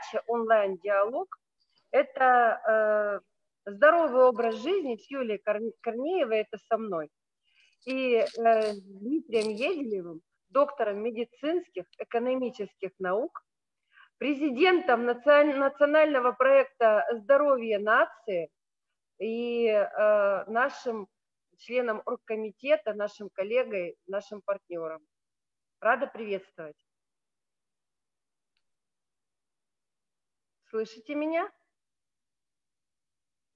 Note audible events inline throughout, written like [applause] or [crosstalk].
передача, онлайн-диалог. Это э, здоровый образ жизни с Юлией Корнеевой, это со мной. И э, Дмитрием Еделевым, доктором медицинских, экономических наук, президентом национального проекта «Здоровье нации» и э, нашим членом оргкомитета, нашим коллегой, нашим партнером. Рада приветствовать. Слышите меня?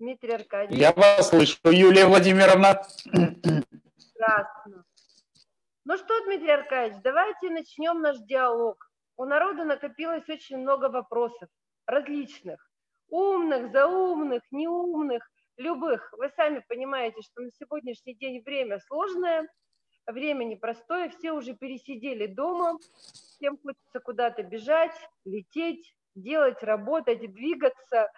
Дмитрий Аркадьевич. Я вас слышу, Юлия Владимировна. Прекрасно. Ну что, Дмитрий Аркадьевич, давайте начнем наш диалог. У народа накопилось очень много вопросов, различных. Умных, заумных, неумных, любых. Вы сами понимаете, что на сегодняшний день время сложное, время непростое, все уже пересидели дома, всем хочется куда-то бежать, лететь, делать, работать, двигаться.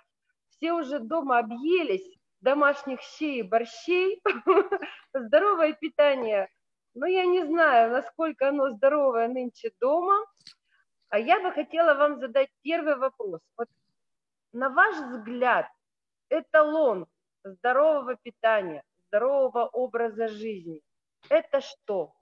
Все уже дома объелись домашних щей и борщей. [laughs] Здоровое питание. Но я не знаю, насколько оно здоровое нынче дома. А я бы хотела вам задать первый вопрос. Вот на ваш взгляд, эталон здорового питания, здорового образа жизни – это что?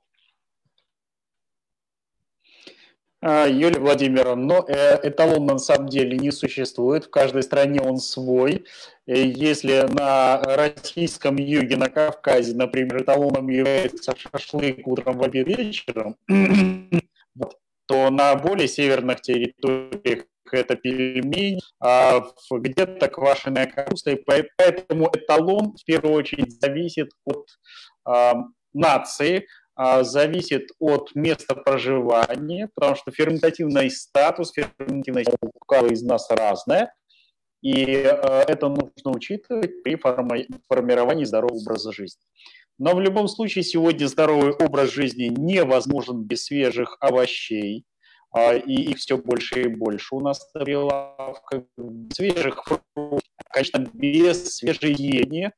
А, Юлия Владимировна, но э, эталон на самом деле не существует, в каждой стране он свой. Если на российском юге, на Кавказе, например, эталоном является шашлык утром, в обед, вечером, [clears throat] то на более северных территориях это пельмень, а где-то квашеная капуста, и поэтому эталон в первую очередь зависит от а, нации, а, зависит от места проживания, потому что ферментативный статус, ферментативность у каждого из нас разная, и а, это нужно учитывать при формировании здорового образа жизни. Но в любом случае сегодня здоровый образ жизни невозможен без свежих овощей, а, и их все больше и больше у нас на прилавках, свежих фруктов, конечно, без свежеедения,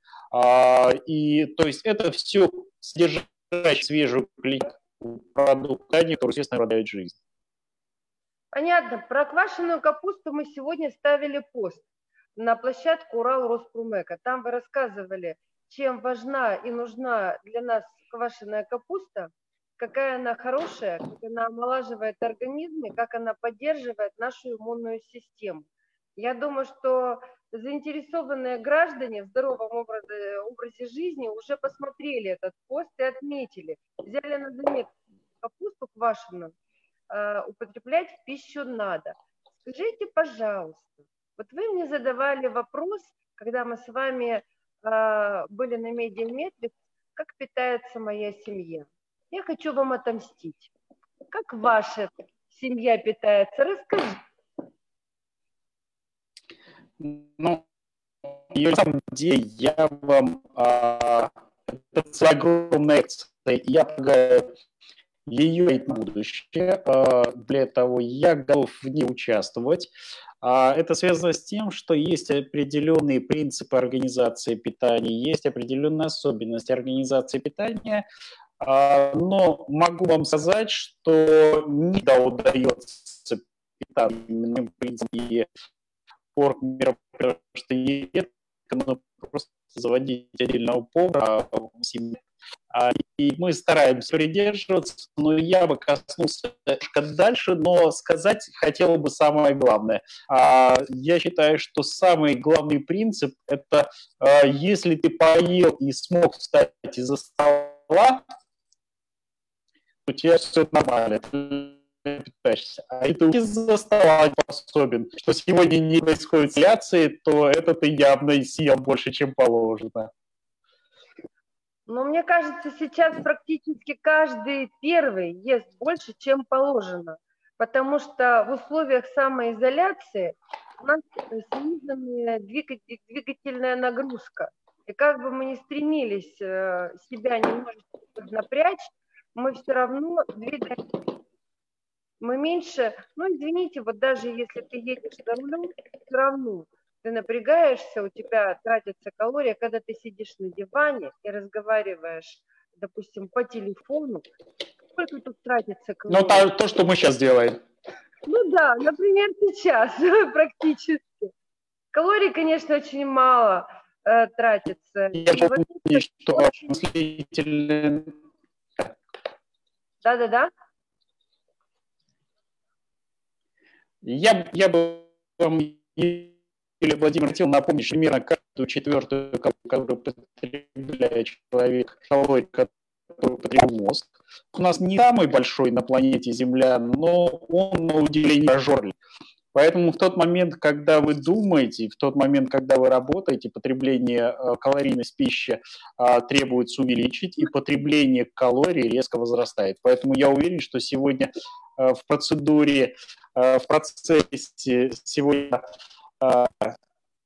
и то есть это все содержание свежую клетку продукта, который, естественно, продает жизнь. Понятно. Про квашеную капусту мы сегодня ставили пост на площадку Урал Роспромека. Там вы рассказывали, чем важна и нужна для нас квашеная капуста, какая она хорошая, как она омолаживает организм и как она поддерживает нашу иммунную систему. Я думаю, что заинтересованные граждане в здоровом образе, образе жизни уже посмотрели этот пост и отметили, взяли на заметку капусту квашеную, э, употреблять в пищу надо. Скажите, пожалуйста, вот вы мне задавали вопрос, когда мы с вами э, были на медиаметре, как питается моя семья. Я хочу вам отомстить. Как ваша семья питается? Расскажите. Ну, и на самом деле я вам а, это огромная лекция, я предлагаю ее на будущее. А, для этого я готов в ней участвовать. А, это связано с тем, что есть определенные принципы организации питания, есть определенные особенности организации питания, а, но могу вам сказать, что не удается питаться именно принципе порт мероприятия, что есть, ну, просто заводить отдельного повара а, и мы стараемся придерживаться, но я бы коснулся немножко дальше, но сказать хотел бы самое главное. А, я считаю, что самый главный принцип – это а, если ты поел и смог встать из-за стола, у тебя все нормально питаешься. А это из-за стола способен, что сегодня не происходит инфляции, то это ты явно съел больше, чем положено. Но мне кажется, сейчас практически каждый первый ест больше, чем положено, потому что в условиях самоизоляции у нас сниженная двигательная нагрузка. И как бы мы ни стремились э, себя немножечко напрячь, мы все равно двигаемся мы меньше, ну, извините, вот даже если ты едешь за рулем, все равно ты напрягаешься, у тебя тратится калория, когда ты сидишь на диване и разговариваешь, допустим, по телефону, сколько тут тратится калорий? Ну, то, то, что мы сейчас делаем. Ну да, например, сейчас [laughs] практически. Калорий, конечно, очень мало э, тратится. Я И вот помню, что мыслители... Да-да-да. Я, я бы вам, или Владимир, хотел напомнить примерно каждую четвертую, которую потребляет человек, калорий, который потребляет мозг. У нас не самый большой на планете Земля, но он на удивление прожорлив. Поэтому в тот момент, когда вы думаете, в тот момент, когда вы работаете, потребление э, калорийность пищи а, требуется увеличить, и потребление калорий резко возрастает. Поэтому я уверен, что сегодня в процедуре, э, в процессе сегодня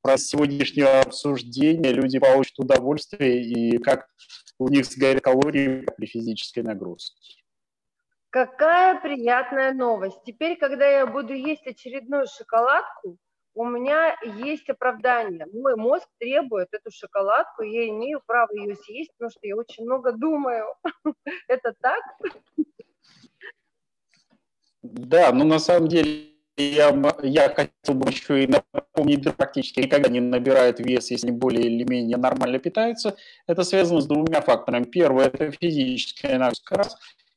про сегодняшнего обсуждения люди получат удовольствие и как у них сгорят калории при физической нагрузке. Какая приятная новость. Теперь, когда я буду есть очередную шоколадку, у меня есть оправдание. Мой мозг требует эту шоколадку, я имею право ее съесть, потому что я очень много думаю. [laughs] Это так? Да, но на самом деле я, я хотел бы еще и напомнить, практически никогда не набирает вес, если более или менее нормально питаются. Это связано с двумя факторами. Первое – это физическая нагрузка,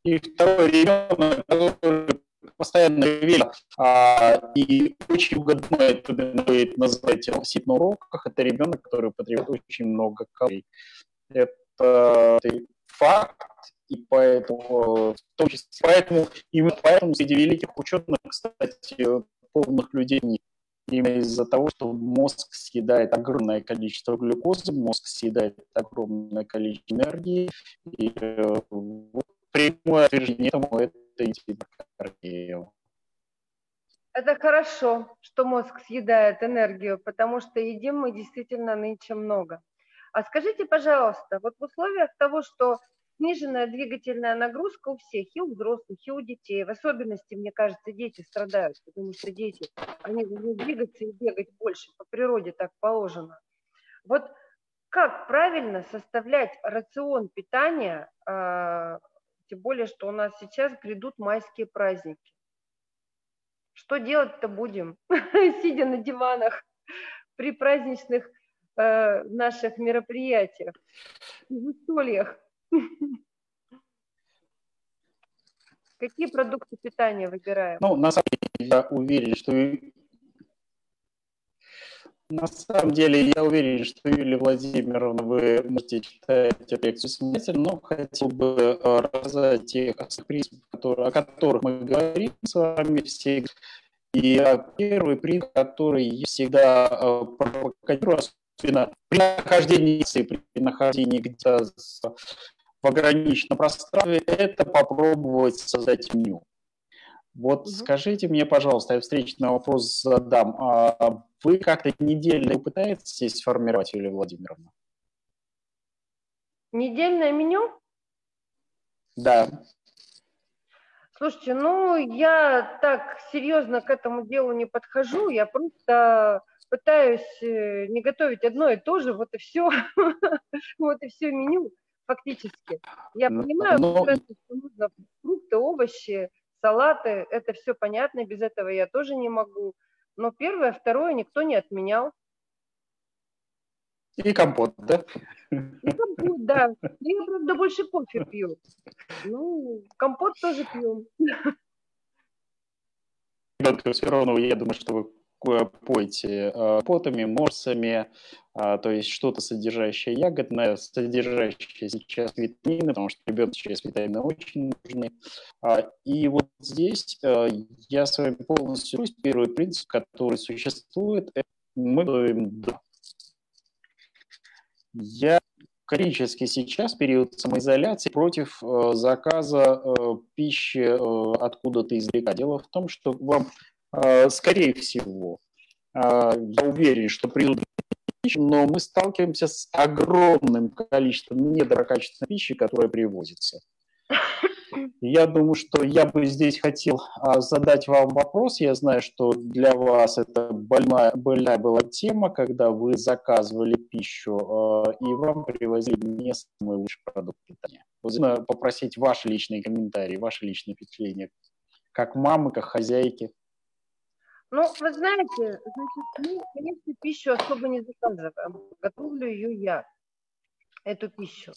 и второй ребенок, который постоянно верит а, и очень много думает, вы называете сидит на уроках, это ребенок, который потребует очень много калорий. Это факт, и поэтому, в том числе, поэтому, именно поэтому среди великих ученых, кстати, полных людей нет. Именно из-за того, что мозг съедает огромное количество глюкозы, мозг съедает огромное количество энергии, и э, прямое отвержение этому – это интеллектуальное. Это хорошо, что мозг съедает энергию, потому что едим мы действительно нынче много. А скажите, пожалуйста, вот в условиях того, что сниженная двигательная нагрузка у всех, и у взрослых, и у детей, в особенности, мне кажется, дети страдают, потому что дети, они должны двигаться и бегать больше, по природе так положено. Вот как правильно составлять рацион питания а, тем более, что у нас сейчас грядут майские праздники. Что делать-то будем, [laughs] сидя на диванах при праздничных э, наших мероприятиях, застольях? Какие продукты питания выбираем? Ну, на самом деле, я уверен, что на самом деле, я уверен, что Юлия Владимировна, вы можете читать эту лекцию самостоятельно, но хотел бы э, рассказать тех принципов, которые, о которых мы говорим с вами все. И первый принцип, который я всегда э, пропагандирую, особенно при нахождении, при нахождении где-то в ограниченном пространстве, это попробовать создать меню. Вот mm-hmm. скажите мне, пожалуйста, я встречный вопрос задам. А вы как-то недельно пытаетесь сформировать, Юлия Владимировна? Недельное меню? Да. Слушайте, ну я так серьезно к этому делу не подхожу, я просто пытаюсь э, не готовить одно и то же, вот и все, [laughs] вот и все меню фактически. Я ну, понимаю, Но... что нужно фрукты, овощи, салаты, это все понятно, без этого я тоже не могу. Но первое, второе никто не отменял. И компот, да? И компот, да. Я, правда, больше кофе пью. Ну, компот тоже пью. Ребенка все равно, я думаю, что вы пойте э, потами, морсами, а, то есть что-то содержащее ягодное, содержащее сейчас витамины, потому что ребенку сейчас витамины очень нужны. А, и вот здесь э, я с вами полностью первый принцип, который существует, это мы говорим «да». Я категорически сейчас период самоизоляции против э, заказа пищи откуда-то издалека. Дело в том, что вам скорее всего, а, я уверен, что придут но мы сталкиваемся с огромным количеством недоброкачественной пищи, которая привозится. Я думаю, что я бы здесь хотел а, задать вам вопрос. Я знаю, что для вас это больная, больная была тема, когда вы заказывали пищу, и вам привозили не самый лучший продукт питания. Попросить ваши личные комментарии, ваши личные впечатления, как мамы, как хозяйки. Ну, вы знаете, значит, мы, конечно, пищу особо не заказываем. Готовлю ее я, эту пищу.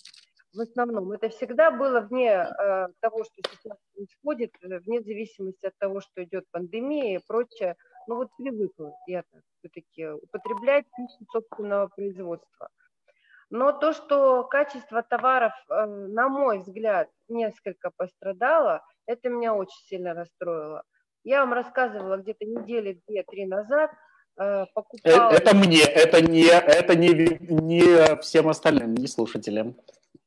В основном это всегда было вне э, того, что сейчас происходит, э, вне зависимости от того, что идет пандемия и прочее. Ну вот привыкла я все-таки употреблять пищу собственного производства. Но то, что качество товаров, э, на мой взгляд, несколько пострадало, это меня очень сильно расстроило. Я вам рассказывала где-то недели две-три назад, э, покупала... Это мне, это не, это не, не всем остальным, не слушателям.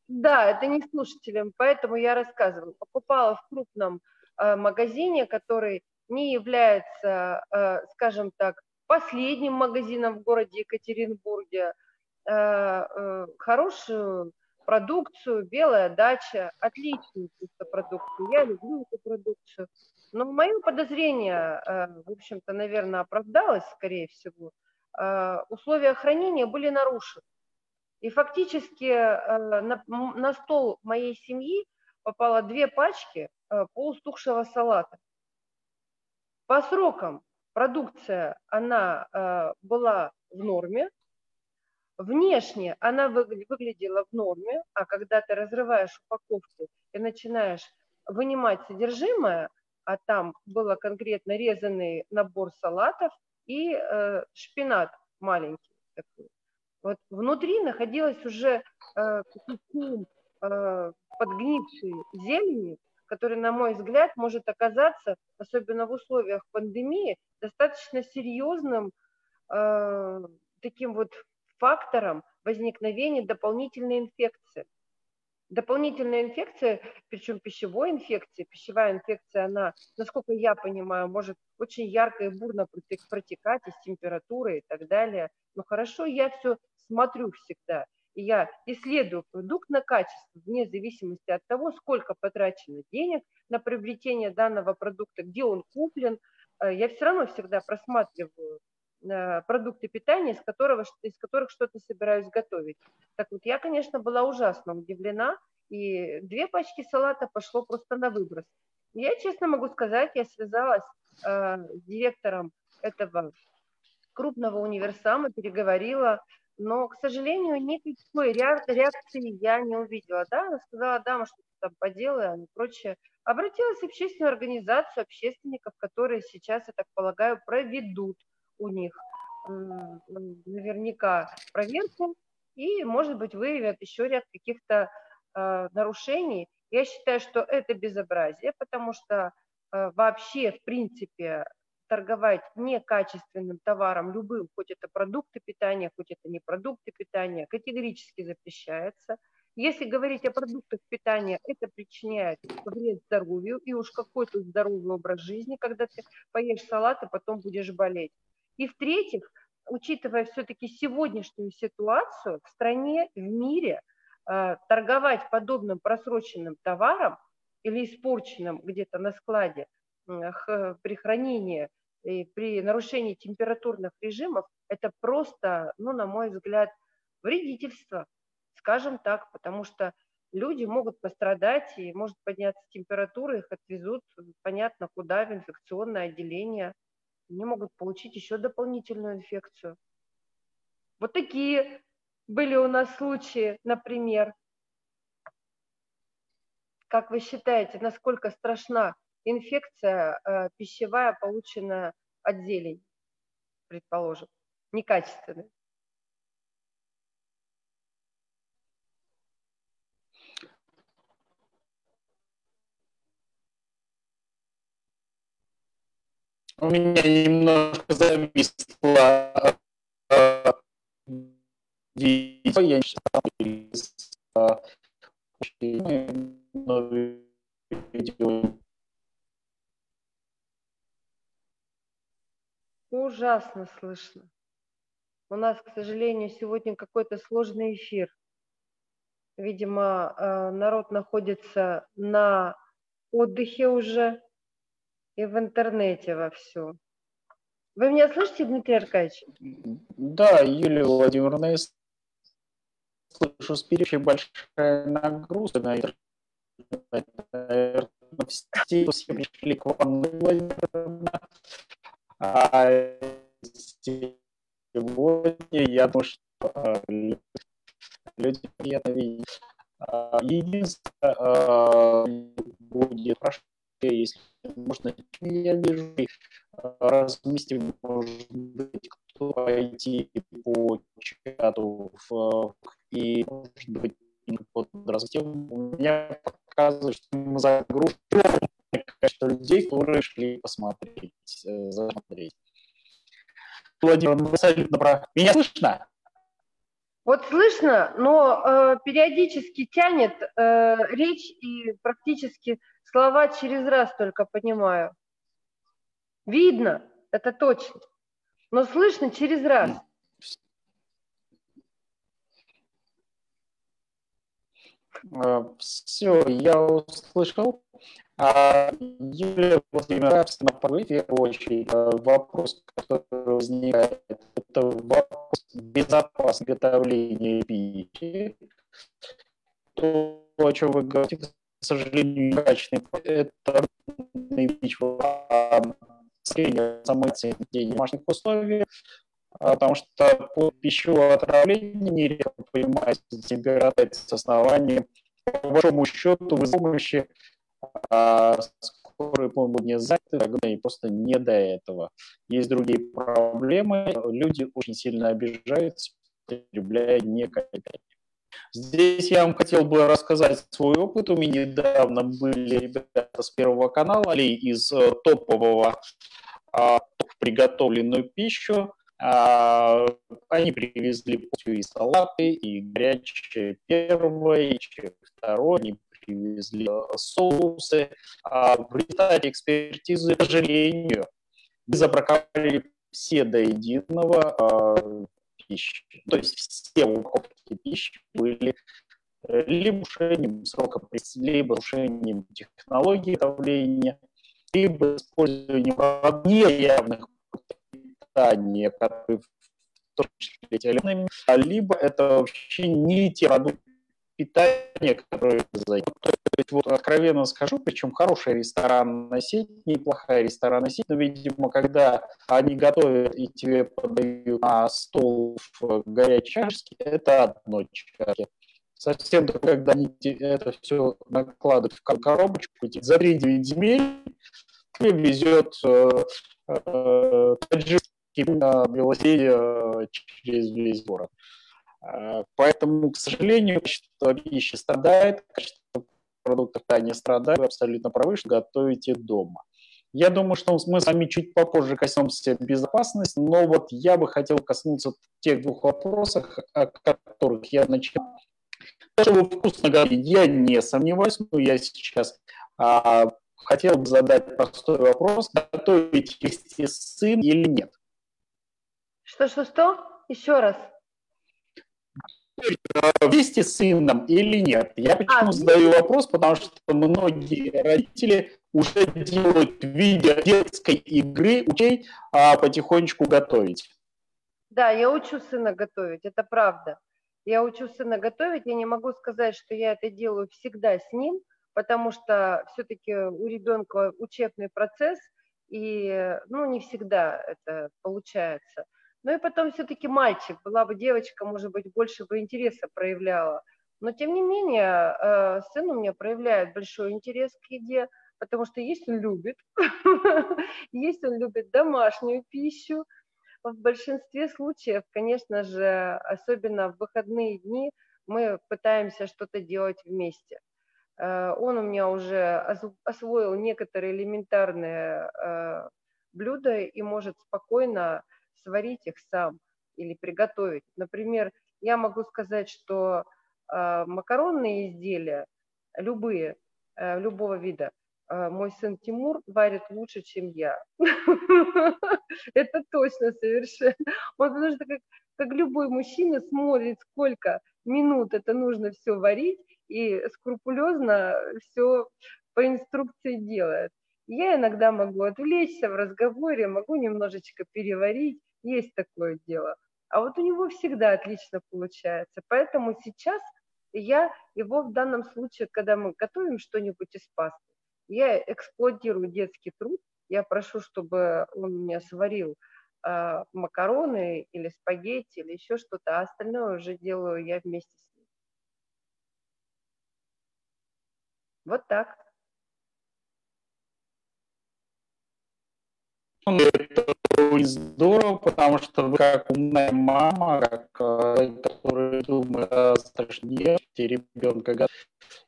Да, это не слушателям, поэтому я рассказывала. Покупала в крупном э, магазине, который не является, скажем так, последним магазином в городе Екатеринбурге, Э, э, хорошую продукцию, белая дача, отличную продукцию. Я люблю эту продукцию. Но мое подозрение, э, в общем-то, наверное, оправдалось, скорее всего. Условия хранения были нарушены. И фактически на, на стол моей семьи попало две пачки полустухшего салата. По срокам продукция, она была в норме, Внешне она выглядела в норме, а когда ты разрываешь упаковку и начинаешь вынимать содержимое, а там было конкретно резанный набор салатов и э, шпинат маленький такой. Вот внутри находилась уже э, кум э, подгнившей зелени, который, на мой взгляд, может оказаться, особенно в условиях пандемии, достаточно серьезным э, таким вот фактором возникновения дополнительной инфекции. Дополнительная инфекция, причем пищевой инфекции, пищевая инфекция, она, насколько я понимаю, может очень ярко и бурно протекать и с температурой и так далее. Но хорошо, я все смотрю всегда. И я исследую продукт на качество, вне зависимости от того, сколько потрачено денег на приобретение данного продукта, где он куплен. Э, я все равно всегда просматриваю продукты питания, из, которого, из которых что-то собираюсь готовить. Так вот, я, конечно, была ужасно удивлена, и две пачки салата пошло просто на выброс. Я честно могу сказать, я связалась э, с директором этого крупного универсама, переговорила, но, к сожалению, никакой реакции я не увидела. Да, она сказала, да, мы что-то там поделаем и прочее. Обратилась в общественную организацию общественников, которые сейчас, я так полагаю, проведут у них наверняка проверку и, может быть, выявят еще ряд каких-то э, нарушений. Я считаю, что это безобразие, потому что э, вообще, в принципе, торговать некачественным товаром любым, хоть это продукты питания, хоть это не продукты питания, категорически запрещается. Если говорить о продуктах питания, это причиняет вред здоровью, и уж какой тут здоровый образ жизни, когда ты поешь салат, и потом будешь болеть. И в-третьих, учитывая все-таки сегодняшнюю ситуацию в стране, в мире, э, торговать подобным просроченным товаром или испорченным где-то на складе при хранении и при нарушении температурных режимов, это просто, ну, на мой взгляд, вредительство, скажем так, потому что люди могут пострадать и может подняться температура, их отвезут, понятно, куда, в инфекционное отделение – они могут получить еще дополнительную инфекцию. Вот такие были у нас случаи, например. Как вы считаете, насколько страшна инфекция э, пищевая, полученная от зелень, предположим, некачественная? У меня немножко зависло э, я. Ужасно слышно. У нас, к сожалению, сегодня какой-то сложный эфир. Видимо, э, народ находится на отдыхе уже и в интернете во все. Вы меня слышите, Дмитрий Аркадьевич? Да, Юлия Владимировна, я слышу, спиричи большая нагрузка на интернет. Все пришли к вам, А сегодня я думаю, что люди приятно видеть. Единственное, будет хорошо, если можно, я вижу, разместить, может быть, кто пойти по чату в, и, может быть, под разместим. У меня показывает, что мы загружаем количество людей, которые шли посмотреть, э, засмотреть. Владимир, ну, абсолютно прав. Меня слышно? Вот слышно, но э, периодически тянет э, речь и практически слова через раз только понимаю. Видно, это точно, но слышно через раз. Э, Все, я услышал. А, Юлия Владимировна, в первую очередь, э, вопрос, который возникает, это вопрос безопасности приготовления пищи. То, о чем вы говорите, к сожалению, некачественный, это пища самой в домашних условиях, а, потому что по пищевому отравлению нередко понимается температура с основанием, по большому счету, в помощи а скорые будут не заняты, тогда и просто не до этого. Есть другие проблемы, люди очень сильно обижаются, потребляя некачественные. Здесь я вам хотел бы рассказать свой опыт. У меня недавно были ребята с Первого канала из э, топового а, приготовленную пищу. А, они привезли и салаты, и горячее первое, и второе. Они привезли соусы. А в результате экспертизы, к сожалению, мы забраковали все до единого а, пищи. То есть все упаковки пищи были э, либо нарушением срока, либо нарушением технологии давления, либо использованием неявных питания, которые в том числе либо это вообще не те продукты, питание, которое зайдет. То есть, вот откровенно скажу, причем хорошая ресторанная сеть, неплохая ресторанная сеть, но, видимо, когда они готовят и тебе подают на стол в горячей чашке, это одно чашки. Совсем когда они это все накладывают в коробочку, за 3-9 земель тебе везет э, э, таджикский на велосипеде э, через весь город. Э, поэтому, к сожалению, качество пищи страдает, качество продуктов не страдает. Вы абсолютно правы, что готовите дома. Я думаю, что мы с вами чуть попозже коснемся безопасности, но вот я бы хотел коснуться тех двух вопросов, о которых я начал. То, что вы вкусно готовите, я не сомневаюсь, но я сейчас а, хотел бы задать простой вопрос. Готовите вместе с сыном или нет? Что-что-что? Еще раз вместе с сыном или нет? Я почему а, задаю вопрос, потому что многие родители уже делают видео детской игры учей а, потихонечку готовить. Да, я учу сына готовить, это правда. Я учу сына готовить, я не могу сказать, что я это делаю всегда с ним, потому что все-таки у ребенка учебный процесс, и ну, не всегда это получается – ну и потом все-таки мальчик, была бы девочка, может быть, больше бы интереса проявляла. Но тем не менее, э, сын у меня проявляет большой интерес к еде, потому что есть он любит, [laughs] есть он любит домашнюю пищу. В большинстве случаев, конечно же, особенно в выходные дни, мы пытаемся что-то делать вместе. Э, он у меня уже освоил некоторые элементарные э, блюда и может спокойно сварить их сам или приготовить. Например, я могу сказать, что э, макаронные изделия, любые, э, любого вида, э, мой сын Тимур варит лучше, чем я. [laughs] Это точно совершенно. Он потому что как, как любой мужчина смотрит, сколько минут это нужно все варить, и скрупулезно все по инструкции делает. Я иногда могу отвлечься в разговоре, могу немножечко переварить, есть такое дело. А вот у него всегда отлично получается. Поэтому сейчас я его в данном случае, когда мы готовим что-нибудь из пасты, я эксплуатирую детский труд, я прошу, чтобы он мне сварил э, макароны или спагетти или еще что-то, а остальное уже делаю я вместе с ним. Вот так. Это здорово, потому что вы как умная мама, как, э, которая думает о страшне ребенка,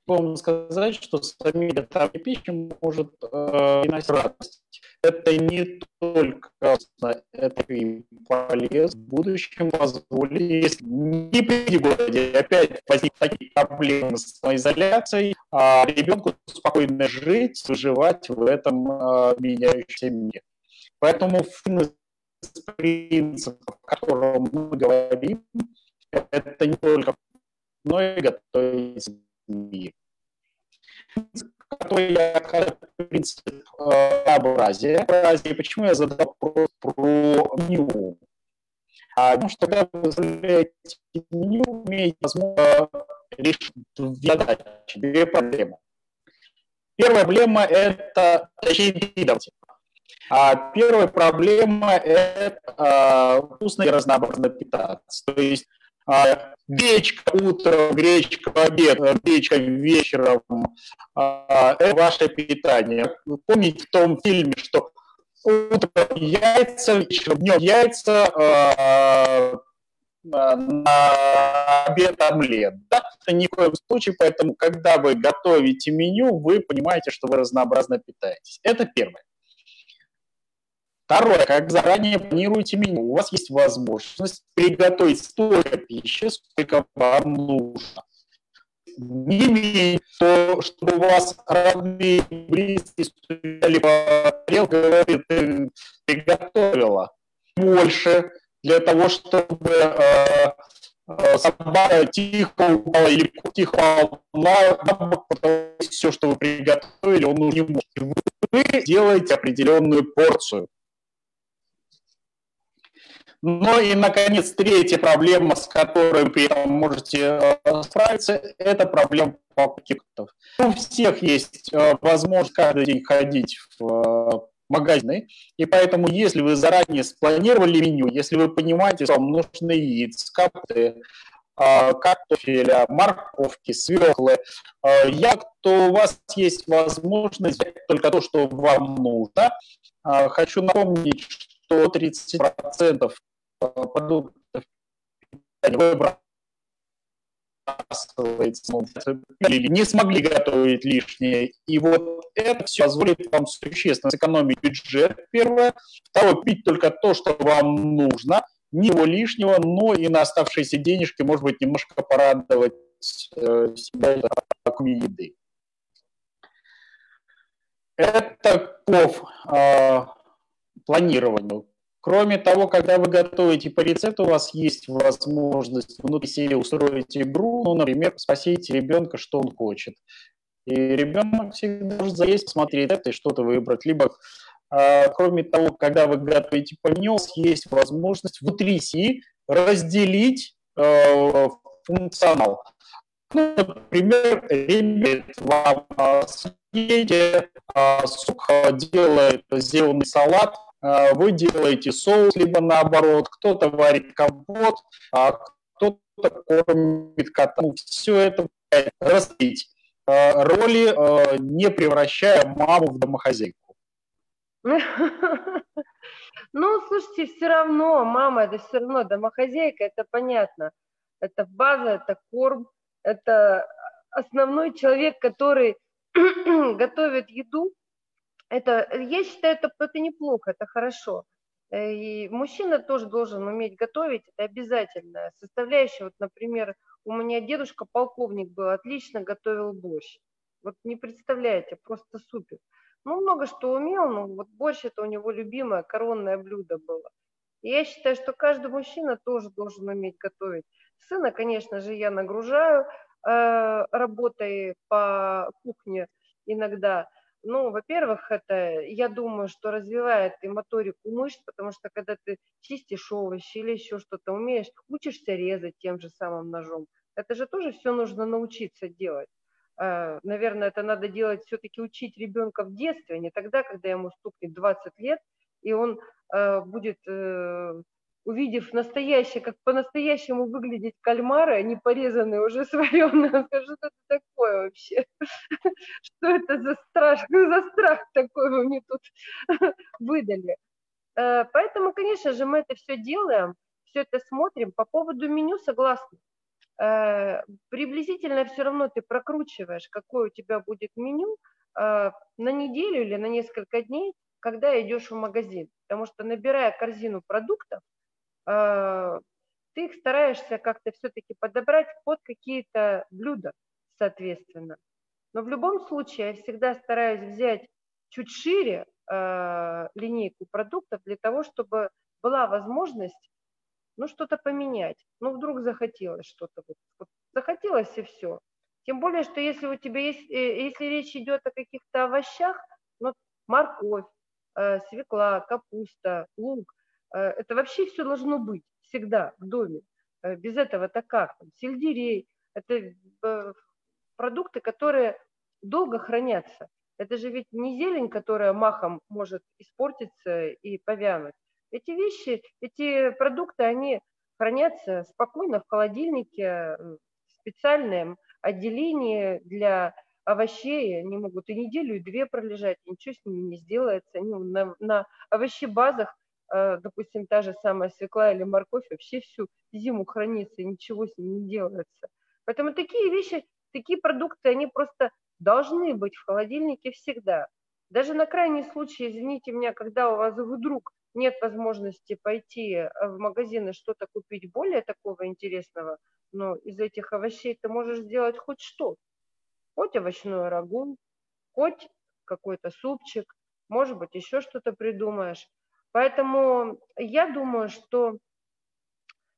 вам сказать, что сами готовые пищи может э, приносить радость. Это не только это и полезно в будущем позволит, если не при городе опять возникнут такие проблемы с самоизоляцией, а ребенку спокойно жить, выживать в этом э, меняющемся мире. Поэтому принцип, о котором мы говорим, это не только но и готовить мир. Который я принцип разнообразия. Разнообразие. Почему я задал вопрос про меню? А, потому что когда вы заявляете меню, имеете возможность решить две задачи, две проблемы. Первая проблема – это, точнее, давайте, а первая проблема – это а, вкусно и разнообразно питаться. То есть а, гречка утром, гречка обед, гречка вечером а, – это ваше питание. Помните в том фильме, что утром яйца, вечером днем яйца, на обед омлет. Да? Ни в коем случае, поэтому, когда вы готовите меню, вы понимаете, что вы разнообразно питаетесь. Это первое. Второе, как заранее планируете меню, у вас есть возможность приготовить столько пищи, сколько вам нужно. Не менее, то, чтобы у вас родные близкие стояли по тарелке, говорит, приготовила больше для того, чтобы э, э, собака тихо упала или тихо упала все, что вы приготовили, он не может. Вы делаете определенную порцию. Ну и, наконец, третья проблема, с которой этом можете э, справиться, это проблема пакетов. У всех есть э, возможность каждый день ходить в э, магазины, и поэтому, если вы заранее спланировали меню, если вы понимаете, что вам нужны яйца, капты, картофеля, морковки, свеклы, як, то у вас есть возможность взять только то, что вам нужно. Хочу напомнить, что 30% продуктов выбрасывается, не смогли готовить лишнее. И вот это все позволит вам существенно сэкономить бюджет, первое. Второе, пить только то, что вам нужно, ничего лишнего, но и на оставшиеся денежки, может быть, немножко порадовать э, себя кроме еды. Это по э, планированию. Кроме того, когда вы готовите по рецепту, у вас есть возможность внутри себя устроить игру, ну, например, спросить ребенка, что он хочет. И ребенок всегда может залезть, посмотреть это и что-то выбрать. Либо, э, кроме того, когда вы готовите по меню, есть возможность внутри си разделить э, функционал. Ну, например, ребят вам э, съедете, э, сук делает сделанный салат – а, вы делаете соус, либо наоборот, кто-то варит компот, а кто-то кормит кота. Ну, все это разбить а, роли, а, не превращая маму в домохозяйку. [laughs] Ну, слушайте, все равно, мама, это все равно домохозяйка, это понятно. Это база, это корм, это основной человек, который [clears throat] готовит еду, это, я считаю, это, это неплохо, это хорошо. Э, и мужчина тоже должен уметь готовить, это обязательная составляющая. Вот, например, у меня дедушка полковник был, отлично готовил борщ. Вот не представляете, просто супер. Ну, много что умел, но вот борщ это у него любимое коронное блюдо было. И я считаю, что каждый мужчина тоже должен уметь готовить. Сына, конечно же, я нагружаю э, работой по кухне иногда, ну, во-первых, это, я думаю, что развивает и моторику мышц, потому что когда ты чистишь овощи или еще что-то умеешь, учишься резать тем же самым ножом. Это же тоже все нужно научиться делать. Э, наверное, это надо делать, все-таки учить ребенка в детстве, а не тогда, когда ему стукнет 20 лет, и он э, будет, э, увидев настоящее, как по-настоящему выглядеть кальмары, не порезанные, уже [laughs] сваренные, он скажет, что это такое вообще? [laughs] Что это за страх, за страх такой вы мне тут [laughs] выдали? Поэтому, конечно же, мы это все делаем, все это смотрим. По поводу меню согласна. Э, приблизительно все равно ты прокручиваешь, какое у тебя будет меню э, на неделю или на несколько дней, когда идешь в магазин. Потому что набирая корзину продуктов, э, ты их стараешься как-то все-таки подобрать под какие-то блюда, соответственно. Но в любом случае я всегда стараюсь взять чуть шире э, линейку продуктов для того, чтобы была возможность ну, что-то поменять. Ну, вдруг захотелось что-то. Вот, захотелось и все. Тем более, что если у тебя есть, э, если речь идет о каких-то овощах, ну, морковь, э, свекла, капуста, лук, это вообще все должно быть всегда в доме. Э, без этого-то как? Там, сельдерей, это э, продукты, которые долго хранятся. Это же ведь не зелень, которая махом может испортиться и повянуть. Эти вещи, эти продукты, они хранятся спокойно в холодильнике, в специальном отделении для овощей. Они могут и неделю, и две пролежать, и ничего с ними не сделается. Они на, на овощебазах, э, допустим, та же самая свекла или морковь, вообще всю зиму хранится, и ничего с ними не делается. Поэтому такие вещи, такие продукты, они просто должны быть в холодильнике всегда. Даже на крайний случай, извините меня, когда у вас вдруг нет возможности пойти э, в магазин и что-то купить более такого интересного, но из этих овощей ты можешь сделать хоть что. Хоть овощную рагу, хоть какой-то супчик, может быть, еще что-то придумаешь. Поэтому я думаю, что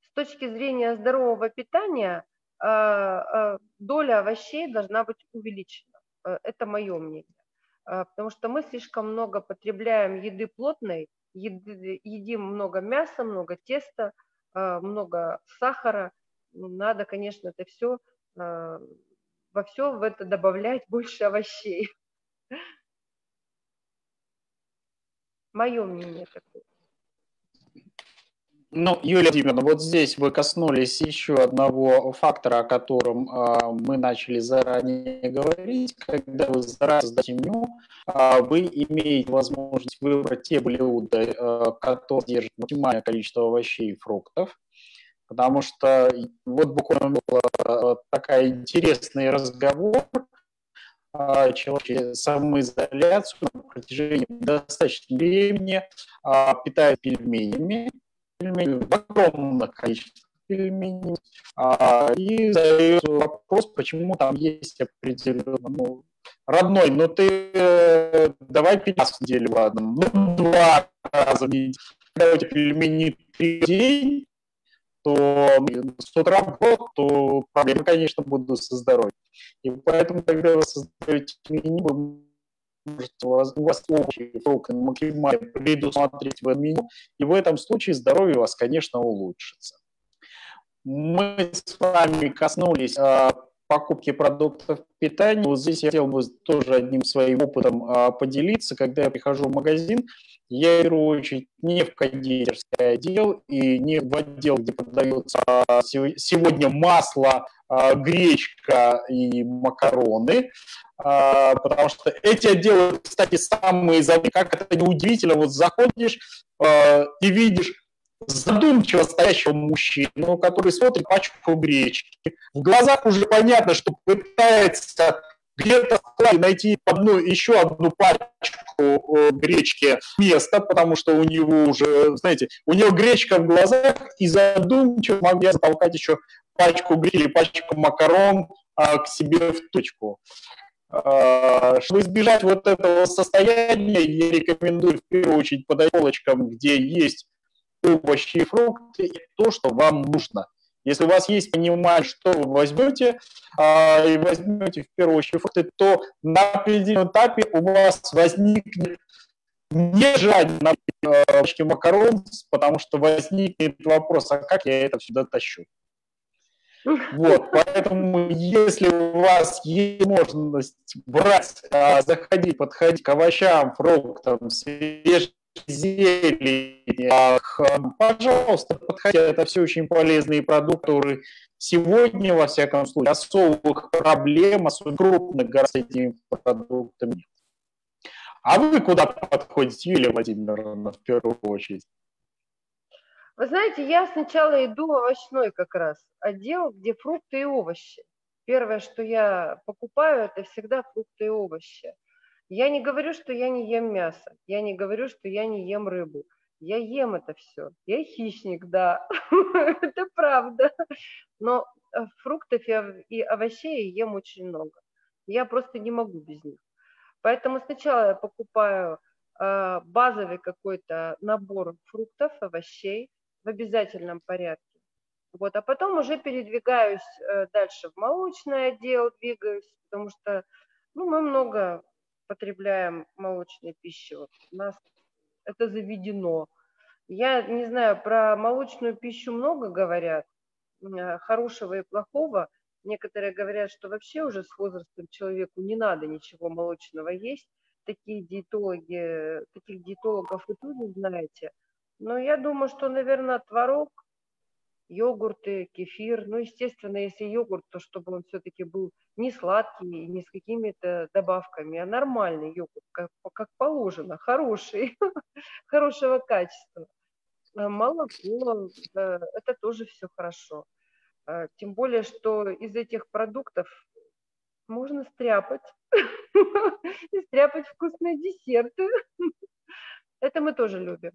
с точки зрения здорового питания э, э, доля овощей должна быть увеличена. Это мое мнение. Потому что мы слишком много потребляем еды плотной, едим много мяса, много теста, много сахара. Надо, конечно, это все во все в это добавлять больше овощей. Мое мнение такое. Ну, Юлия Владимировна, вот здесь вы коснулись еще одного фактора, о котором э, мы начали заранее говорить. Когда вы заранее создаете меню, э, вы имеете возможность выбрать те блюда, э, которые содержат максимальное количество овощей и фруктов. Потому что вот буквально был такой интересный разговор, человек самоизоляцию на протяжении достаточного времени питает пельменями, пельменей, в огромных количествах пельменей, а, и задается вопрос, почему там есть определенно, ну, родной, ну ты э, давай пить раз в неделю, ладно, ну два раза в неделю. Когда у тебя пельмени три день, то с утра год, то проблемы, конечно, будут со здоровьем. И поэтому, когда вы создаете меню, вы можете, у вас общий срок максимально предусмотреть в меню, и в этом случае здоровье у вас, конечно, улучшится. Мы с вами коснулись а, покупки продуктов питания. Вот здесь я хотел бы тоже одним своим опытом а, поделиться. Когда я прихожу в магазин, я в первую очередь не в кондитерский отдел и не в отдел, где продается а, сегодня масло, а, гречка и макароны, потому что эти отделы, кстати, самые забавные, как это неудивительно, вот заходишь и видишь задумчиво стоящего мужчину, который смотрит пачку гречки. В глазах уже понятно, что пытается где-то найти одну, еще одну пачку э, гречки место, потому что у него уже, знаете, у него гречка в глазах, и задумчиво могу я затолкать еще пачку гречки, пачку макарон а, к себе в точку. А, чтобы избежать вот этого состояния, я рекомендую в первую очередь подать полочкам, где есть овощи и фрукты, и то, что вам нужно. Если у вас есть понимание, что вы возьмете, а, и возьмете в первую очередь фрукты, то на определенном этапе у вас возникнет не желание на э, макарон, потому что возникнет вопрос, а как я это сюда тащу? Вот, [laughs] поэтому если у вас есть возможность брать, а, заходить, подходить к овощам, фруктам, свежей зелени, а, пожалуйста, подходите, это все очень полезные продукты, которые сегодня, во всяком случае, особых проблем, особенно крупных с этими продуктами нет. А вы куда подходите, Юлия Владимировна, в первую очередь? Вы знаете, я сначала иду в овощной как раз отдел, где фрукты и овощи. Первое, что я покупаю, это всегда фрукты и овощи. Я не говорю, что я не ем мясо, я не говорю, что я не ем рыбу. Я ем это все. Я хищник, да, [laughs] это правда. Но э, фруктов и овощей я ем очень много. Я просто не могу без них. Поэтому сначала я покупаю э, базовый какой-то набор фруктов, овощей, в обязательном порядке. Вот, а потом уже передвигаюсь э, дальше в молочный отдел, двигаюсь, потому что ну, мы много потребляем молочной. Вот у нас это заведено. Я не знаю, про молочную пищу много говорят, э, хорошего и плохого. Некоторые говорят, что вообще уже с возрастом человеку не надо ничего молочного есть. Такие диетологи, таких диетологов вы тоже знаете – ну, я думаю, что, наверное, творог, йогурты, кефир. Ну, естественно, если йогурт, то чтобы он все-таки был не сладкий, не с какими-то добавками, а нормальный йогурт, как, как положено, хороший, [laughs] хорошего качества. А молоко, это тоже все хорошо. А, тем более, что из этих продуктов можно стряпать, [laughs] стряпать вкусные десерты. [laughs] Это мы тоже любим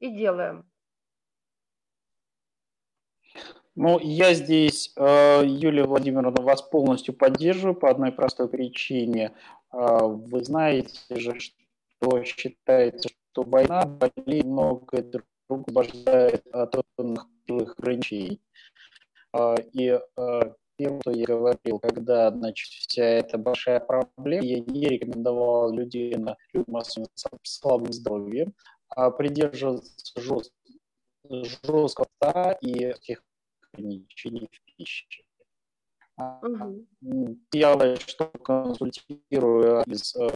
и делаем. Ну, я здесь, э, Юлия Владимировна, вас полностью поддерживаю по одной простой причине. Э, вы знаете же, что считается, что война, болезнь, многое другое освобождает от определенных ограничений. Э, и первое, что я говорил, когда значит, вся эта большая проблема, я не рекомендовал людей на людям с слабым здоровьем, а придерживаться жест, жесткого и тех ограничений в пище. Угу. Я что консультирую из э,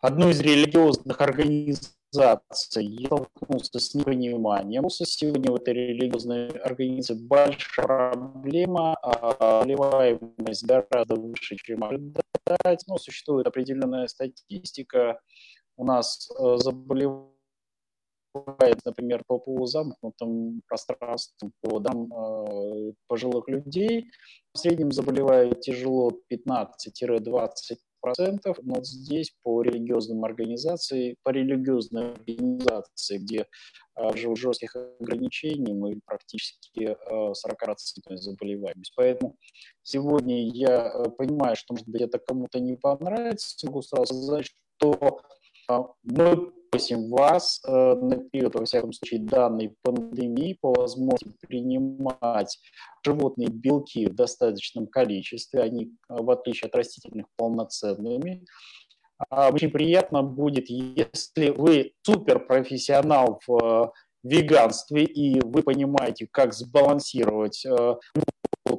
одной из религиозных организаций, я столкнулся с непониманием. Сегодня в этой религиозной организации большая проблема, а заболеваемость гораздо выше, чем ожидать. Но существует определенная статистика, у нас э, заболевает, например, по полузамкнутым пространствам, по дам э, пожилых людей. В среднем заболевает тяжело 15-20%, но здесь по религиозным организациям, по религиозной организации, где э, живут жестких ограничений, мы практически 40% заболеваемость. Поэтому сегодня я понимаю, что, может быть, это кому-то не понравится, могу сразу сказать, что мы просим вас э, на период, во всяком случае, данной пандемии по возможности принимать животные белки в достаточном количестве. Они, э, в отличие от растительных, полноценными. А, очень приятно будет, если вы суперпрофессионал в э, веганстве и вы понимаете, как сбалансировать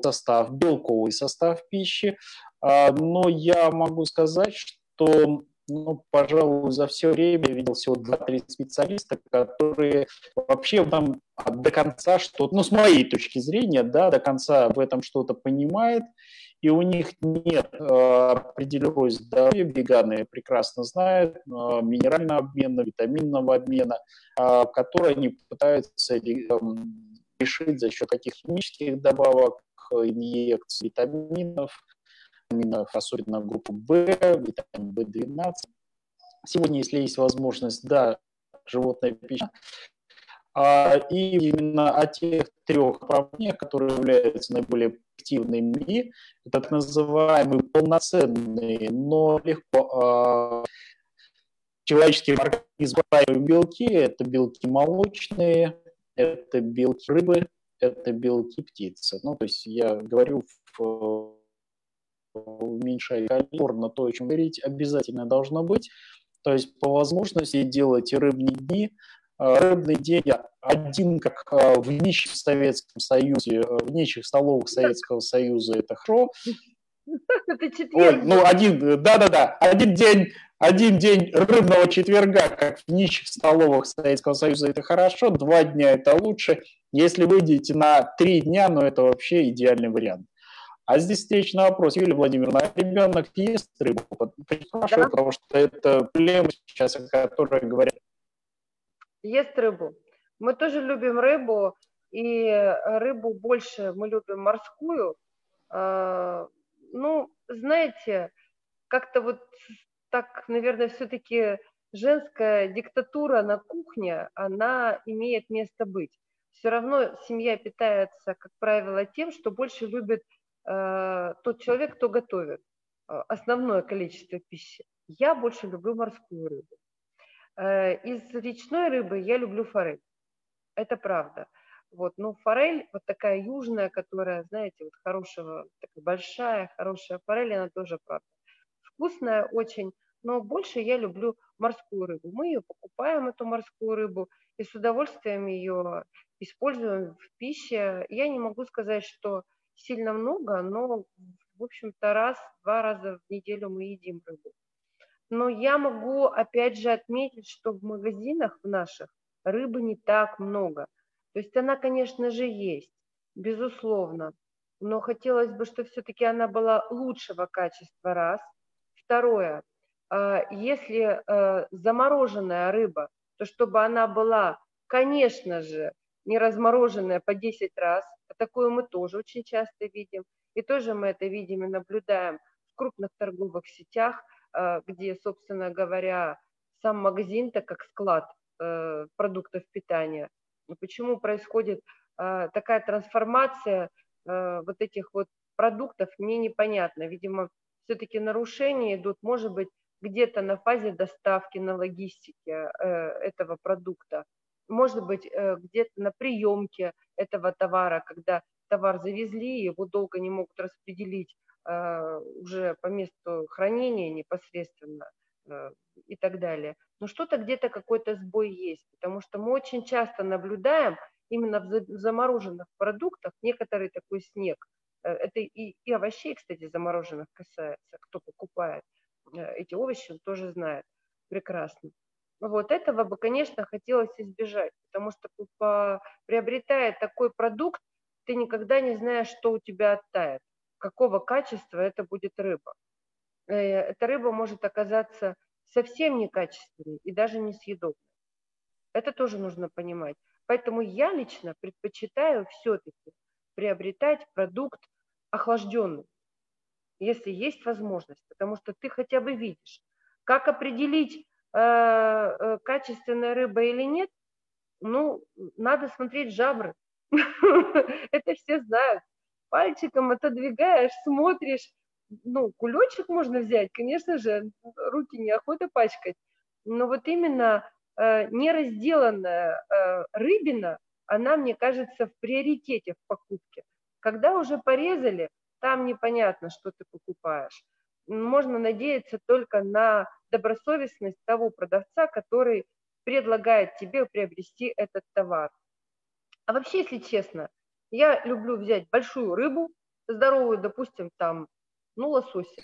состав, белковый состав пищи. А, но я могу сказать, что ну, пожалуй, за все время видел всего 2-3 специалиста, которые вообще там до конца что-то, ну, с моей точки зрения, да, до конца в этом что-то понимает, и у них нет э, определенного здоровья, веганы прекрасно знают, э, минерального обмена, витаминного обмена, э, который они пытаются э, решить за счет каких химических добавок, инъекций, витаминов, витаминов, особенно группу В, витамин В12. Сегодня, если есть возможность, да, животная пища, а, и именно о тех трех направлениях, которые являются наиболее это так называемые полноценные, но легко а, человеческие организмы белки, это белки молочные, это белки рыбы, это белки птицы. Ну, то есть я говорю в уменьшать на то, о чем говорить, обязательно должно быть. То есть по возможности делайте рыбные дни, рыбный день один, как в нищих Советском Союзе, в нищих столовых Советского Союза, это хорошо. [laughs] Это четверг. Ой, ну, один, да-да-да, один день, один день рыбного четверга, как в нищих столовых Советского Союза, это хорошо, два дня это лучше. Если выйдете на три дня, ну, это вообще идеальный вариант. А здесь встречный вопрос, Юлия Владимировна, а ребенок ест рыбу? Спрашиваю, да. потому что это проблема сейчас, о которой говорят. Ест рыбу. Мы тоже любим рыбу, и рыбу больше мы любим морскую. А, ну, знаете, как-то вот так, наверное, все-таки женская диктатура на кухне, она имеет место быть. Все равно семья питается, как правило, тем, что больше любит тот человек, кто готовит э, основное количество пищи. Я больше люблю морскую рыбу. Э, из речной рыбы я люблю форель. Это правда. Вот, ну, форель, вот такая южная, которая, знаете, вот хорошего, такая большая, хорошая форель, она тоже правда. Вкусная очень, но больше я люблю морскую рыбу. Мы ее покупаем, эту морскую рыбу, и с удовольствием ее используем в пище. Я не могу сказать, что сильно много, но, в общем-то, раз-два раза в неделю мы едим рыбу. Но я могу, опять же, отметить, что в магазинах в наших рыбы не так много. То есть она, конечно же, есть, безусловно, но хотелось бы, чтобы все-таки она была лучшего качества, раз. Второе, а, если э, замороженная рыба, то чтобы она была, конечно же, не размороженная по 10 раз, Такое мы тоже очень часто видим. И тоже мы это видим и наблюдаем в крупных торговых сетях, э, где, собственно говоря, сам магазин-то как склад э, продуктов питания. Почему происходит э, такая трансформация вот этих вот продуктов, мне непонятно. Видимо, все-таки нарушения идут, может быть, где-то на фазе доставки, на логистике этого продукта может быть, где-то на приемке этого товара, когда товар завезли, его долго не могут распределить э, уже по месту хранения непосредственно э, и так далее. Но что-то где-то какой-то сбой есть, потому что мы очень часто наблюдаем именно в замороженных продуктах некоторый такой снег. Это и, и овощей, кстати, замороженных касается, кто покупает эти овощи, он тоже знает прекрасно. Вот этого бы, конечно, хотелось избежать, потому что приобретая такой продукт, ты никогда не знаешь, что у тебя оттает, какого качества это будет рыба. Э, эта рыба может оказаться совсем некачественной и даже несъедобной. Это тоже нужно понимать. Поэтому я лично предпочитаю все-таки приобретать продукт охлажденный, если есть возможность, потому что ты хотя бы видишь, как определить Э, э, качественная рыба или нет, ну, надо смотреть жабры. [laughs] Это все знают. Пальчиком отодвигаешь, смотришь. Ну, кулечек можно взять, конечно же, руки неохота пачкать. Но вот именно э, неразделанная э, рыбина, она, мне кажется, в приоритете в покупке. Когда уже порезали, там непонятно, что ты покупаешь. Можно надеяться только на добросовестность того продавца, который предлагает тебе приобрести этот товар. А вообще, если честно, я люблю взять большую рыбу, здоровую, допустим, там, ну, лосося,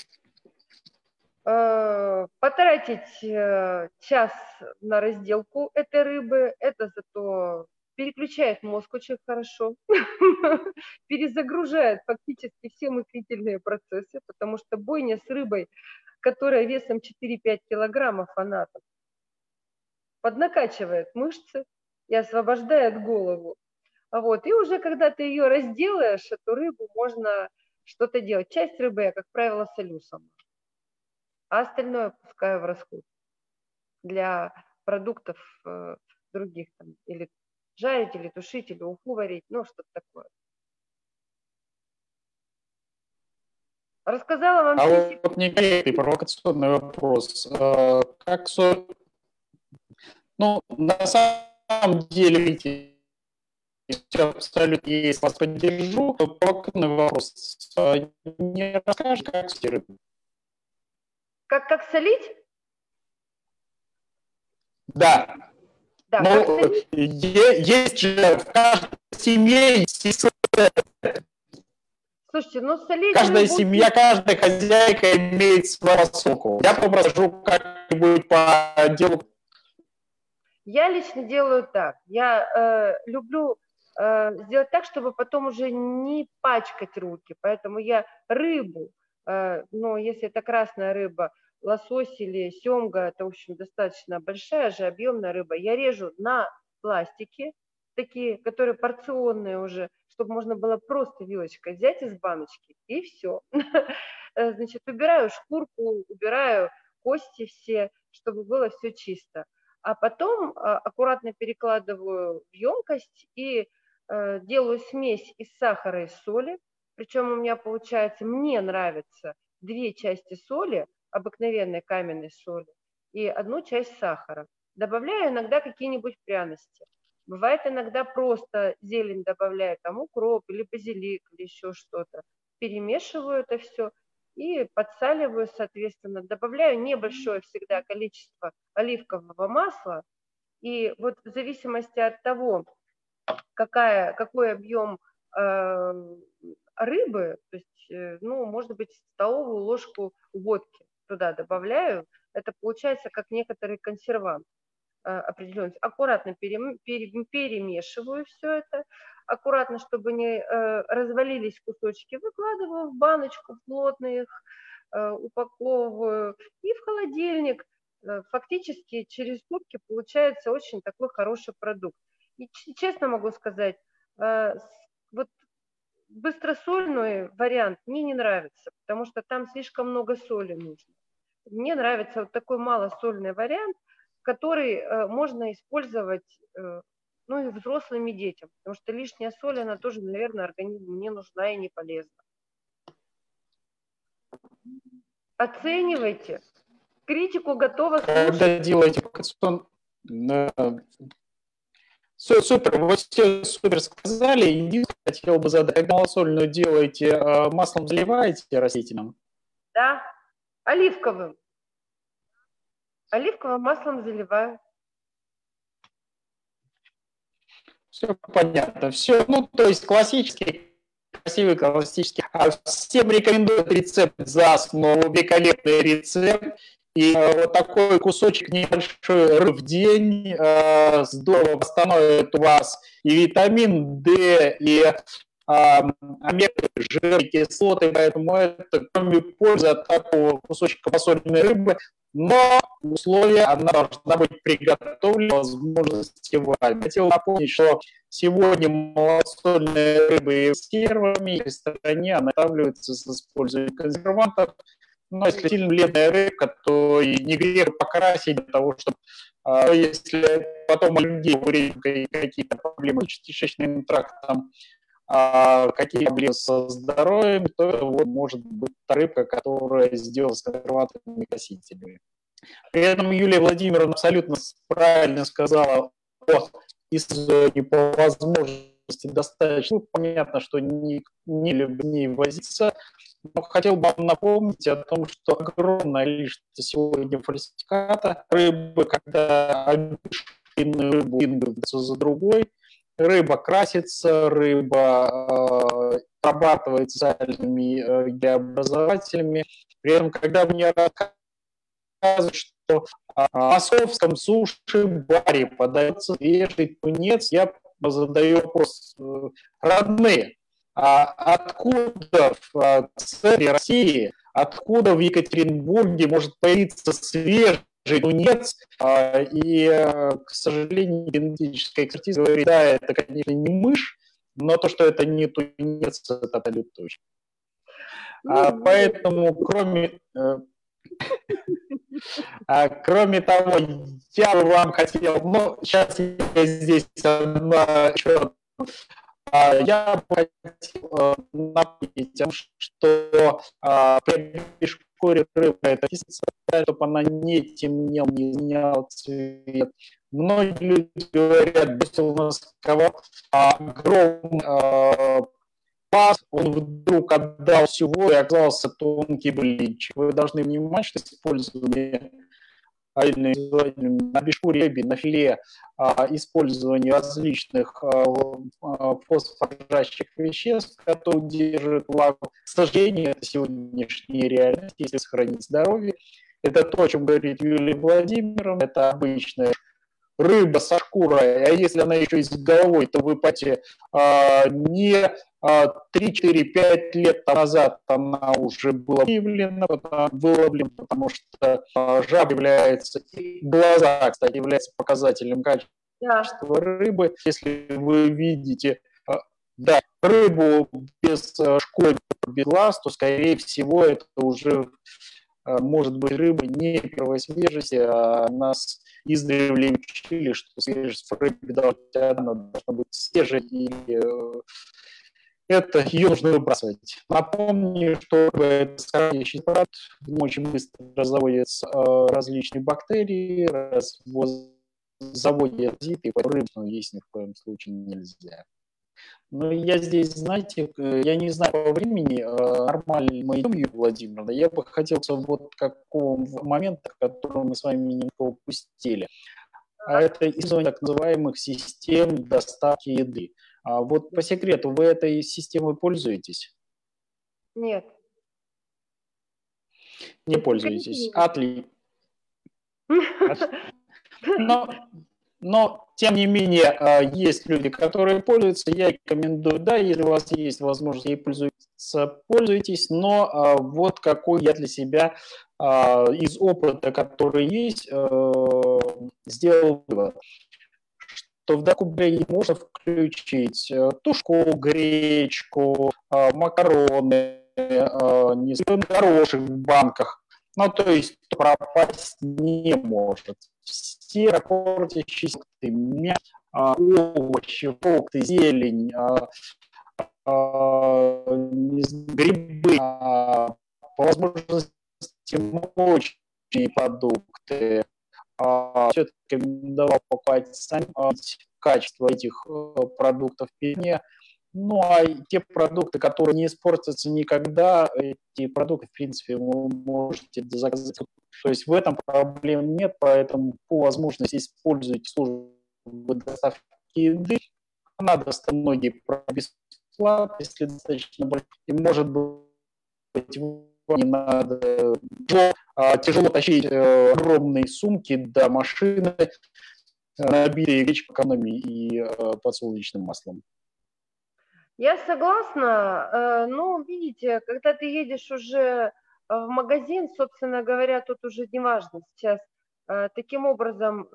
э, потратить э, час на разделку этой рыбы, это зато переключает мозг очень хорошо, [laughs] перезагружает фактически все мыслительные процессы, потому что бойня с рыбой которая весом 4-5 килограммов фанатов, поднакачивает мышцы и освобождает голову. Вот. И уже когда ты ее разделаешь, эту рыбу можно что-то делать. Часть рыбы я, как правило, солю сама, а остальное пускаю в расход для продуктов э, других, там, или жарить, или тушить, или уху варить, ну, что-то такое. Рассказала вам... А все... вот некорректный провокационный вопрос. А, как. Ну, на самом деле, все абсолютно есть, вас поддержу. Провокационный вопрос. А, не расскажешь, как солить? Как, как солить? Да. Да, Но есть же в каждой семье Слушайте, ну солить... Каждая будете... семья, каждая хозяйка имеет свою соку. Я попрошу как-нибудь по делу. Я лично делаю так. Я э, люблю э, сделать так, чтобы потом уже не пачкать руки. Поэтому я рыбу, э, ну, если это красная рыба, лосось или семга, это, в общем, достаточно большая же объемная рыба, я режу на пластике, такие, которые порционные уже, чтобы можно было просто вилочкой взять из баночки, и все. [laughs] Э, значит, убираю шкурку, убираю кости все, чтобы было все чисто. А потом а, аккуратно перекладываю в емкость и э, делаю смесь из сахара и соли. Причем у меня получается, мне нравится две части соли, обыкновенной каменной соли, и одну часть сахара. Добавляю иногда какие-нибудь пряности. Бывает иногда просто зелень добавляю, там укроп или базилик или еще что-то. Перемешиваю это все и подсаливаю, соответственно. Добавляю небольшое всегда количество оливкового масла. И вот в зависимости от того, какая, какой объем э, рыбы, то есть, э, ну, может быть, столовую ложку водки туда добавляю, это получается как некоторый консервант. Э, определенность. Аккуратно перемешиваю все это, аккуратно, чтобы не э, развалились кусочки, выкладываю в баночку, плотно их э, упаковываю и в холодильник. Фактически через сутки получается очень такой хороший продукт. И честно могу сказать, вот быстросольный вариант мне не нравится, потому что там слишком много соли нужно. Мне нравится вот такой малосольный вариант – который э, можно использовать э, ну и взрослым и детям, потому что лишняя соль, она тоже, наверное, организму не нужна и не полезна. Оценивайте. Критику готова слушать. Когда делаете Супер, вы все супер сказали. Единственное, хотел бы задать, когда малосольную делаете, э, маслом заливаете растительным? Да, оливковым. Оливковым маслом заливаю. Все понятно. Все, ну, то есть классический, красивый классический. А всем рекомендую рецепт за основу, великолепный рецепт. И э, вот такой кусочек небольшой в день э, здорово восстановит у вас и витамин D, и э, омега жирные кислоты, поэтому это кроме пользы от такого кусочка посоленной рыбы, но условия она должна быть приготовлена возможности варки. Хотел напомнить, что сегодня малосольные рыбы с первыми в стране наготавливаются с использованием консервантов. Но если сильно бледная рыбка, то и не грех покрасить для того, чтобы а, если потом у людей какие-то проблемы с кишечным трактом, а какие проблемы со здоровьем, то вот может быть рыбка, которая сделана с консервативными носителями. При этом Юлия Владимировна абсолютно правильно сказала о исследовании по возможности достаточно. Ну, понятно, что не, не не возиться, но хотел бы вам напомнить о том, что огромное количество сегодня фальсификата рыбы, когда одну рыбу за другой, рыба красится, рыба э, обрабатывается специальными э, геообразователями. При этом, когда мне рассказывают, что э, в московском суши-баре подается свежий тунец, я задаю вопрос, э, родные, а откуда в э, центре России, откуда в Екатеринбурге может появиться свежий тунец, а, и, э, к сожалению, генетическая экспертиза говорит, да, это, конечно, не мышь, но то, что это не тунец, это абсолютно точно. А, ну, поэтому, кроме, э, а, кроме того, я бы вам хотел, ну, сейчас я здесь одна еще а, я бы хотел э, напомнить, что при шкуре рыбы это чтобы она не темнела, не изменяла цвет. Многие люди говорят, бросил на сковал огромный э, пас, он вдруг отдал всего и оказался тонкий блинчик. Вы должны понимать, что использование на бешкуре рыбе, на филе, а, использование различных а, а, фосфорожащих веществ, которые удерживают влагу. К сожалению, это сегодняшняя реальность, если сохранить здоровье. Это то, о чем говорит Юлия Владимировна, это обычная рыба со шкурой, а если она еще и с головой, то вы понимаете, не 3-4-5 лет назад она уже была выявлена, выловлена, потому что жаб является, глаза, кстати, является показателем качества рыбы. Если вы видите да, рыбу без шкуры, без глаз, то, скорее всего, это уже может быть рыба не первой свежести, а нас издревле учили, что свежесть в рыбе должна, быть свежей или это ее нужно выбрасывать. Напомню, что это в нем очень быстро разводятся э, различные бактерии, заводят зит, и рыбу есть ни в коем случае нельзя. Но я здесь, знаете, я не знаю по времени, э, нормально мы идем, Юлия Владимировна, я бы хотел вот какого момента, который мы с вами немного упустили. А это использование так называемых систем доставки еды. А вот по секрету, вы этой системой пользуетесь? Нет. Не пользуетесь. Отлично. Но, но, тем не менее, а, есть люди, которые пользуются. Я рекомендую, да, если у вас есть возможность ей пользоваться, пользуйтесь. Но а, вот какой я для себя из опыта, который есть, сделал вывод то в докубе можно включить тушку, гречку, макароны, не знаю, горошек в банках. Ну, то есть пропасть не может. Все портящиеся мясо, овощи, фрукты, зелень, грибы, по возможности молочные продукты, а, все-таки рекомендовал покупать сами качество этих э, продуктов впереди. Ну, а те продукты, которые не испортятся никогда, эти продукты, в принципе, вы можете заказать. То есть в этом проблем нет, поэтому по возможности используйте службу доставки еды. Даст многие бесплатно, если достаточно большой. И может быть не надо а, тяжело тащить э, огромные сумки до машины, э, набитые экономии и э, подсолнечным маслом. Я согласна. Ну, видите, когда ты едешь уже в магазин, собственно говоря, тут уже не важно сейчас. Таким образом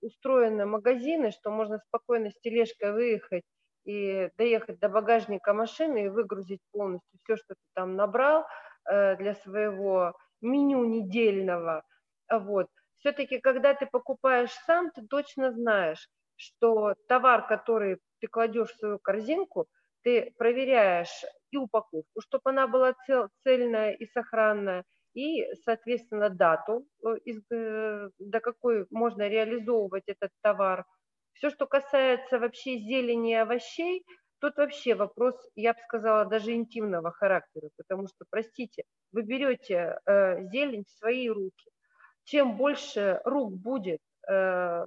устроены магазины, что можно спокойно с тележкой выехать и доехать до багажника машины и выгрузить полностью все, что ты там набрал – Э, для своего меню недельного. Вот. Все-таки, когда ты покупаешь сам, ты точно знаешь, что товар, который ты кладешь в свою корзинку, ты проверяешь и упаковку, чтобы она была цел, цельная и сохранная, и, соответственно, дату, э, э, до какой можно реализовывать этот товар. Все, что касается вообще зелени и овощей, Тут вообще вопрос, я бы сказала, даже интимного характера, потому что, простите, вы берете э, зелень в свои руки. Чем больше рук будет, э,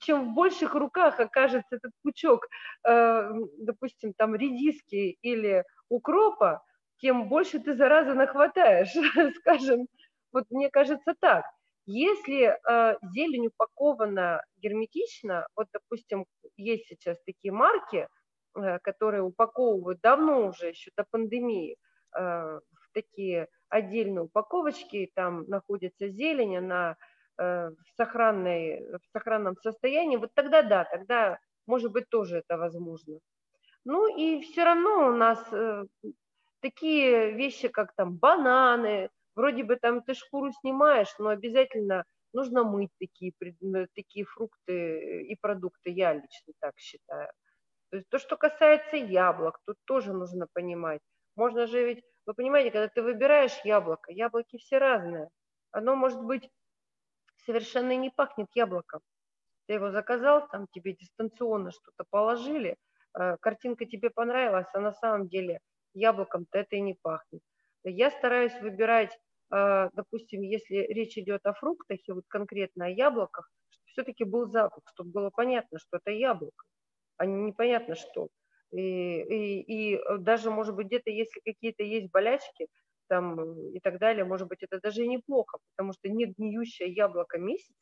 чем в больших руках окажется этот пучок, э, допустим, там редиски или укропа, тем больше ты зараза нахватаешь, [laughs] скажем. Вот мне кажется так. Если э, зелень упакована герметично, вот, допустим, есть сейчас такие марки, э, которые упаковывают давно уже, еще до пандемии, э, в такие отдельные упаковочки, там находится зелень, она э, в, сохранной, в сохранном состоянии, вот тогда да, тогда, может быть, тоже это возможно. Ну и все равно у нас э, такие вещи, как там бананы, Вроде бы там ты шкуру снимаешь, но обязательно нужно мыть такие, такие фрукты и продукты, я лично так считаю. То есть то, что касается яблок, тут тоже нужно понимать. Можно же ведь, вы понимаете, когда ты выбираешь яблоко, яблоки все разные. Одно может быть совершенно не пахнет яблоком. Ты его заказал, там тебе дистанционно что-то положили, э, картинка тебе понравилась, а на самом деле яблоком-то это и не пахнет. Я стараюсь выбирать а, допустим, если речь идет о фруктах и вот конкретно о яблоках, все-таки был запах, чтобы было понятно, что это яблоко, а не непонятно что. И, и, и даже, может быть, где-то, если какие-то есть болячки там, и так далее, может быть, это даже и неплохо, потому что нет гниющее яблоко месяц,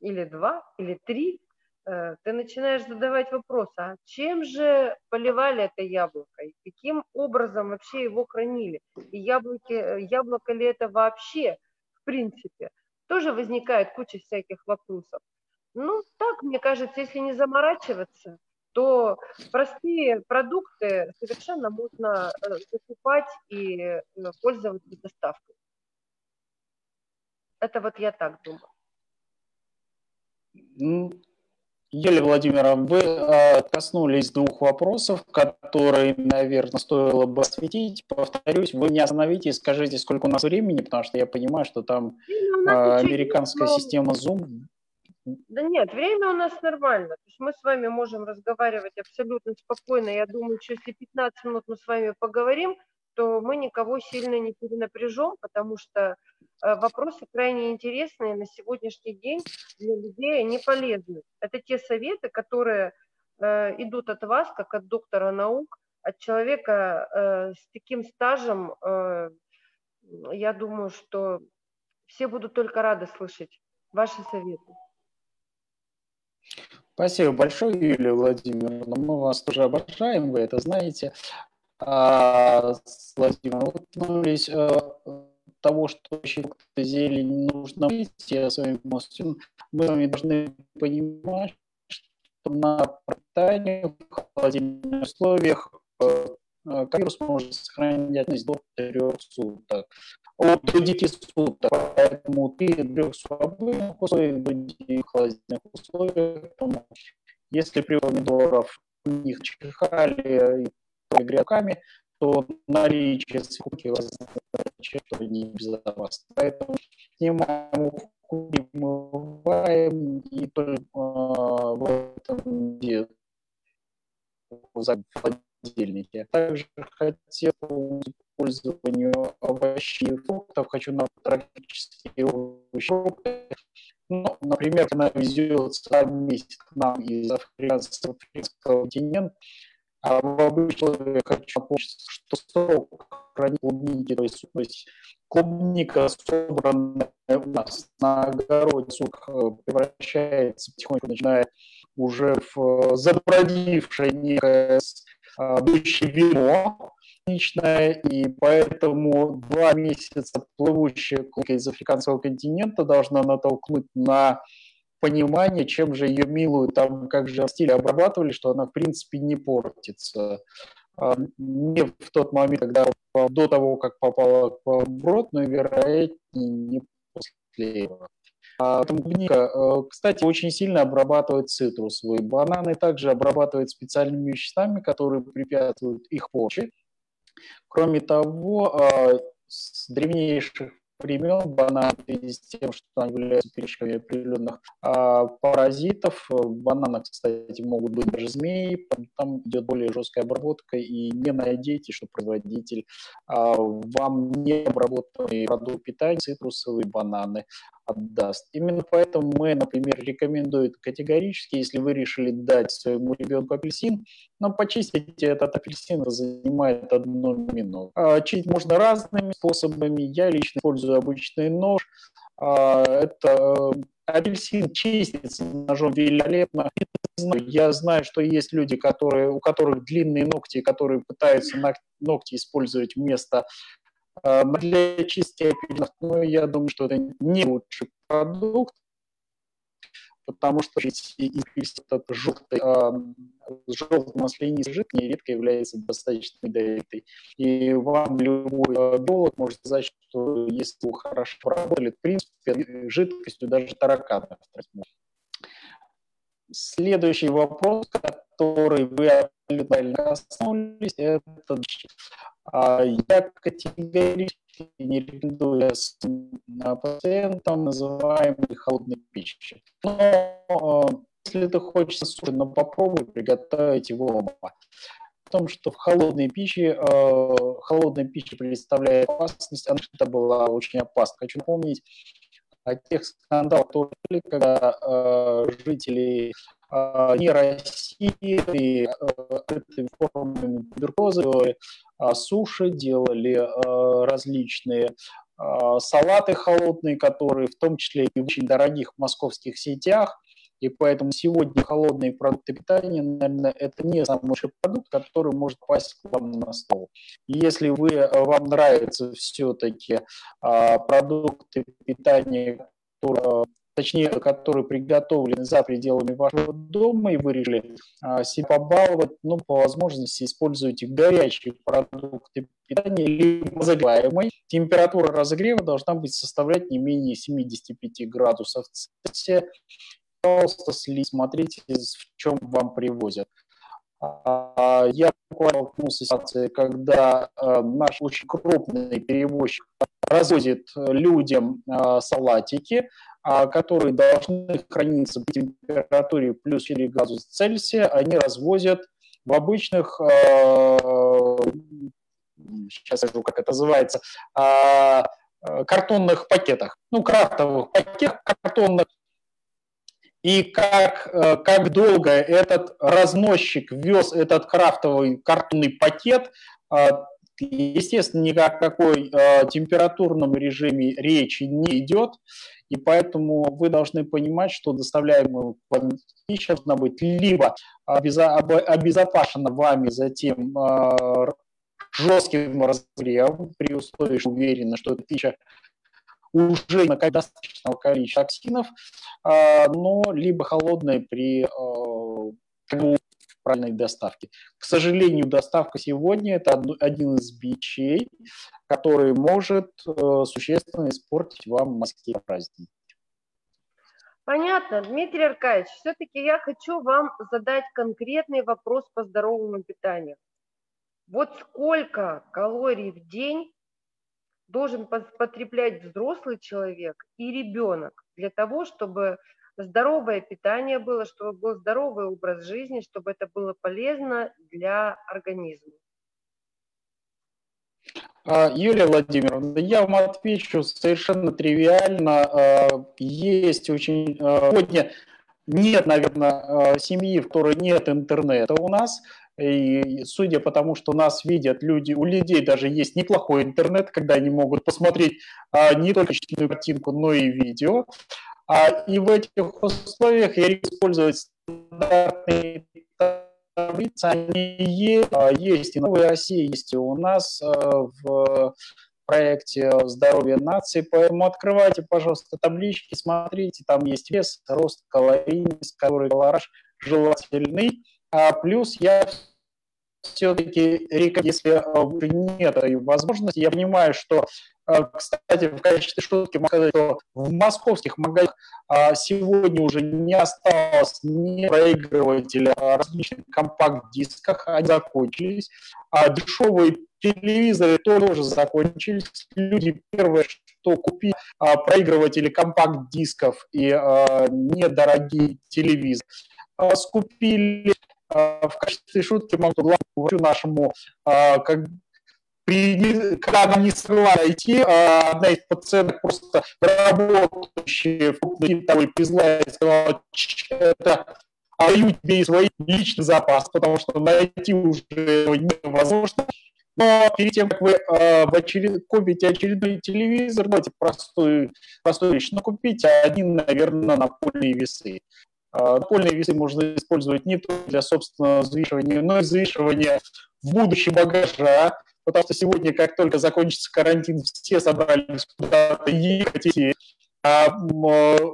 или два, или три, э, ты начинаешь задавать вопрос, а чем же поливали это яблоко, и каким образом вообще его хранили, и яблоки, э, яблоко ли это вообще, в принципе, тоже возникает куча всяких вопросов. Ну, так, мне кажется, если не заморачиваться, то простые продукты совершенно можно э, закупать и пользоваться доставкой. Это вот я так думаю. Юлия Владимировна, вы э, коснулись двух вопросов, которые, наверное, стоило бы осветить. Повторюсь, вы не остановитесь, скажите, сколько у нас времени, потому что я понимаю, что там э, американская система Zoom. Да нет, время у нас нормально. То есть мы с вами можем разговаривать абсолютно спокойно. Я думаю, что если 15 минут мы с вами поговорим, то мы никого сильно не перенапряжем, потому что э, вопросы крайне интересные на сегодняшний день для людей, они полезны. Это те советы, которые э, идут от вас, как от доктора наук, от человека э, с таким стажем. Я думаю, что все будут только рады слышать ваши советы. Спасибо большое, Юлия Владимировна. Мы вас тоже обожаем, вы это знаете а, с Владимиром коснулись а, того, что зелень нужно выйти, я с вами полностью, мы с вами должны понимать, что на пропитании в холодильных условиях а, вирус может сохранять до 3 суток. От 9 суток, поэтому ты трех свободных условиях, в холодильных условиях, если при помидоров них чихали игроками, то наличие свинки означает, что небезопасно. Поэтому снимаем вымываем и только э, в этом где в холодильнике. Также хотел использованию овощей и фруктов, хочу на практически овощи ну, например, она везет месяц к нам из африканского континента, а в обычных я хочу напомнить, что срок хранения клубники, то есть, то есть клубника, собранная у нас на огороде, срок э, превращается потихоньку, начиная уже в забродившее некое будущее вино, личное, и поэтому два месяца плывущая из африканского континента должна натолкнуть на понимание, чем же ее милую, там, как же стиль обрабатывали, что она, в принципе, не портится. А, не в тот момент, когда до того, как попала в рот, но, вероятнее, не после этого. А, клубника, э, кстати, очень сильно обрабатывает цитрусовые. Бананы также обрабатывают специальными веществами, которые препятствуют их порче. Кроме того, а, с древнейших времен банан в связи с тем, что они являются пищевыми определенных а, паразитов. В бананах, кстати, могут быть даже змеи, там идет более жесткая обработка, и не надейтесь, что производитель а, вам не обработанный продукт питания, цитрусовые бананы отдаст. Именно поэтому мы, например, рекомендуем категорически, если вы решили дать своему ребенку апельсин, но почистить этот апельсин занимает одну минуту. А, чистить можно разными способами. Я лично использую обычный нож. А, это э, апельсин чистится ножом великолепно. Я знаю, что есть люди, которые, у которых длинные ногти, которые пытаются ногти использовать вместо для чистки апельсинов, ну, я думаю, что это не лучший продукт, потому что этот желтый, а, желто-маслянистый жидкость нередко является достаточно ядовитой. И вам любой а, биолог может сказать, что если вы хорошо работали, в принципе, жидкостью даже тараканы Следующий вопрос, который вы абсолютно коснулись, это а, я категорически не рекомендую пациентам называемой холодной пищи. Но а, если ты хочешь но попробуй приготовить его оба. том, что в холодной пище, э, холодная пища представляет опасность, а это была очень опасно. Хочу напомнить о тех скандалах, когда э, жители э, не России и э, формами э, суши, делали э, различные э, салаты холодные, которые в том числе и в очень дорогих московских сетях – и поэтому сегодня холодные продукты питания, наверное, это не самый лучший продукт, который может попасть к вам на стол. Если вы, э, вам нравятся все-таки а, продукты питания, которые точнее, которые приготовлены за пределами вашего дома, и вы решили а, себя побаловать, ну, по возможности используйте горячие продукты питания, либо разогреваемый. Температура разогрева должна быть составлять не менее 75 градусов Цельсия, пожалуйста, смотрите, в чем вам привозят. А, я буквально столкнулся с ситуацией, когда э, наш очень крупный перевозчик развозит людям э, салатики, а, которые должны храниться при температуре плюс 4 градуса Цельсия, они развозят в обычных, э, сейчас скажу, как это называется, а, картонных пакетах, ну, крафтовых пакетах, картонных. И как, э, как долго этот разносчик вез этот крафтовый картонный пакет, э, естественно, ни о какой э, температурном режиме речи не идет, и поэтому вы должны понимать, что доставляемая вам пища должна быть либо обезопасена вами затем жестким разогревом, при условии, что уверены, что эта пища уже на достаточного количества токсинов, а, но либо холодные при а, правильной доставке. К сожалению, доставка сегодня – это один из бичей, который может э, существенно испортить вам морские праздники. Понятно. Дмитрий Аркадьевич, все-таки я хочу вам задать конкретный вопрос по здоровому питанию. Вот сколько калорий в день должен потреблять взрослый человек и ребенок для того, чтобы здоровое питание было, чтобы был здоровый образ жизни, чтобы это было полезно для организма. А, Юлия Владимировна, я вам отвечу совершенно тривиально. А, есть очень... А, сегодня нет, наверное, семьи, в которой нет интернета у нас. И судя по тому, что нас видят люди, у людей даже есть неплохой интернет, когда они могут посмотреть не только картинку, но и видео. А, и в этих условиях я использовать стандартные таблицы, они есть, а, есть и в Новой России, есть и у нас а, в проекте «Здоровье нации», поэтому открывайте, пожалуйста, таблички, смотрите, там есть вес, рост, калорийность, колораж желательный, а плюс я все-таки, если э, нет возможности, я понимаю, что, э, кстати, в качестве шутки могу сказать, что в московских магазинах а, сегодня уже не осталось ни проигрывателя различных компакт-дисках, они закончились, а дешевые телевизоры тоже закончились. Люди первое, что купили а, проигрыватели компакт-дисков и а, недорогие телевизоры, скупили а, в качестве шутки могу говорю нашему, а, как при, когда она не смогла найти, а одна из пациенток просто работающая в крупной призла и сказала, это даю тебе свой личный запас, потому что найти уже невозможно. Но перед тем, как вы э, в очеред... купите очередной телевизор, давайте простую, простую вещь, но купите один, наверное, напольные весы. Напольные весы можно использовать не только для собственного взвешивания, но и взвешивания в будущем багажа, потому что сегодня, как только закончится карантин, все собрались куда-то ехать, а,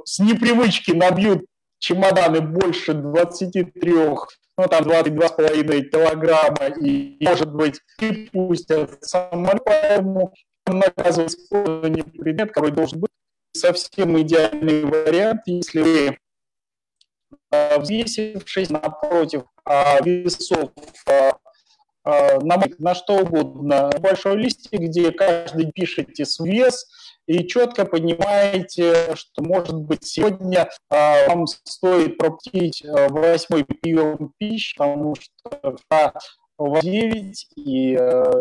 с непривычки набьют чемоданы больше 23, ну там 22,5 килограмма, и, может быть, и пустят самолет, поэтому наказывать использование предмет, который должен быть совсем идеальный вариант, если вы взвесившись напротив а, весов а, а, на, на что угодно. Большой листик, где каждый пишете свой вес, и четко понимаете, что, может быть, сегодня вам стоит пропустить восьмой прием пищи, потому что в 9, и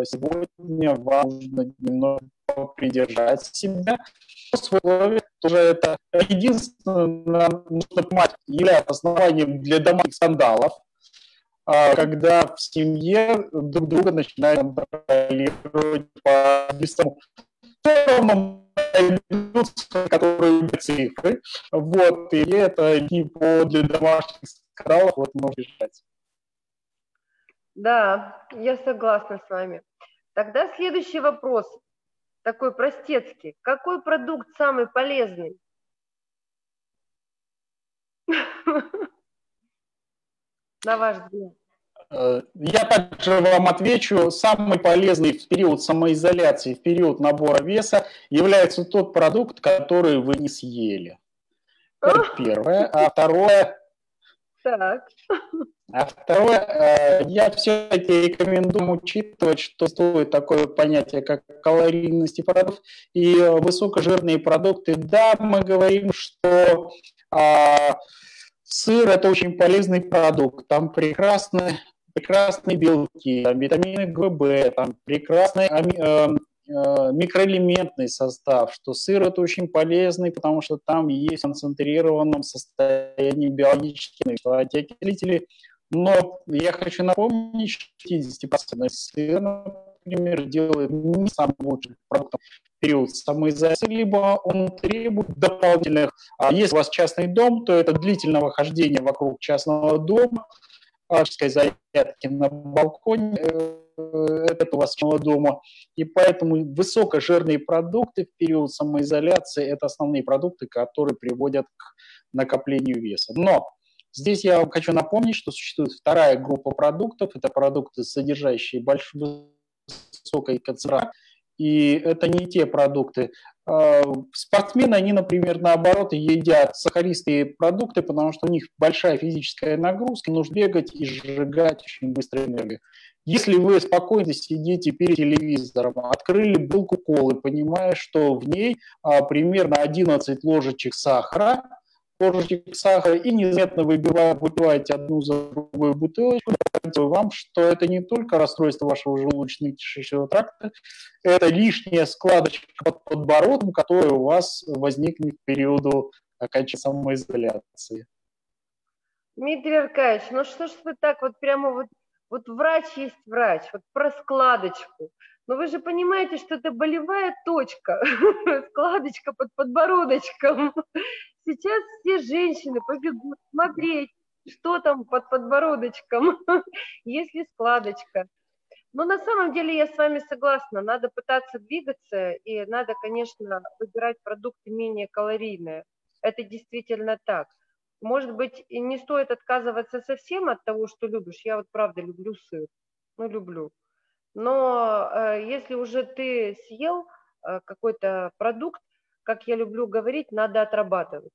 сегодня вам нужно немного придержать себя в условиях тоже это единственное, нужно понимать, является основанием для домашних скандалов, а, когда в семье друг друга начинают контролировать по быстрому которые цифры, вот, и это не для домашних скандалов, вот можно решать. Да, я согласна с вами. Тогда следующий вопрос, такой простецкий. Какой продукт самый полезный? [laughs] На ваш взгляд. Э, я также вам отвечу. Самый полезный в период самоизоляции, в период набора веса является тот продукт, который вы не съели. Это [laughs] первое. А второе, так. А второе, э, я все-таки рекомендую учитывать, что существует такое понятие, как калорийность продуктов и высокожирные продукты. Да, мы говорим, что а, сыр – это очень полезный продукт, там прекрасные, прекрасные белки, там витамины ГБ, там прекрасный э, Э, микроэлементный состав, что сыр это очень полезный, потому что там есть в концентрированном состоянии биологические окислители. Но я хочу напомнить, что 50% сыр, например, делает не самым лучшим продуктом в период самоизоляции, либо он требует дополнительных. А если у вас частный дом, то это длительного хождения вокруг частного дома, зарядки на балконе, э, это у вас дома. И поэтому высокожирные продукты в период самоизоляции – это основные продукты, которые приводят к накоплению веса. Но здесь я вам хочу напомнить, что существует вторая группа продуктов. Это продукты, содержащие большую высокой концентрации. И это не те продукты. А, спортсмены, они, например, наоборот, едят сахаристые продукты, потому что у них большая физическая нагрузка, нужно бегать и сжигать очень быстро энергию. Если вы спокойно сидите перед телевизором, открыли булку колы, понимая, что в ней а, примерно 11 ложечек сахара, ложечек сахара, и незаметно выпиваете одну за другой бутылочку, вам, что это не только расстройство вашего желудочно-кишечного тракта, это лишняя складочка под подбородком, которая у вас возникнет в периоду окончания самоизоляции. Дмитрий Аркадьевич, ну что ж вы так вот прямо вот вот врач есть врач, вот про складочку. Но вы же понимаете, что это болевая точка, [laughs] складочка под подбородочком. Сейчас все женщины побегут смотреть, что там под подбородочком, [laughs] если складочка. Но на самом деле я с вами согласна, надо пытаться двигаться, и надо, конечно, выбирать продукты менее калорийные. Это действительно так. Может быть, не стоит отказываться совсем от того, что любишь. Я вот правда люблю сыр, ну люблю. Но э, если уже ты съел э, какой-то продукт, как я люблю говорить, надо отрабатывать.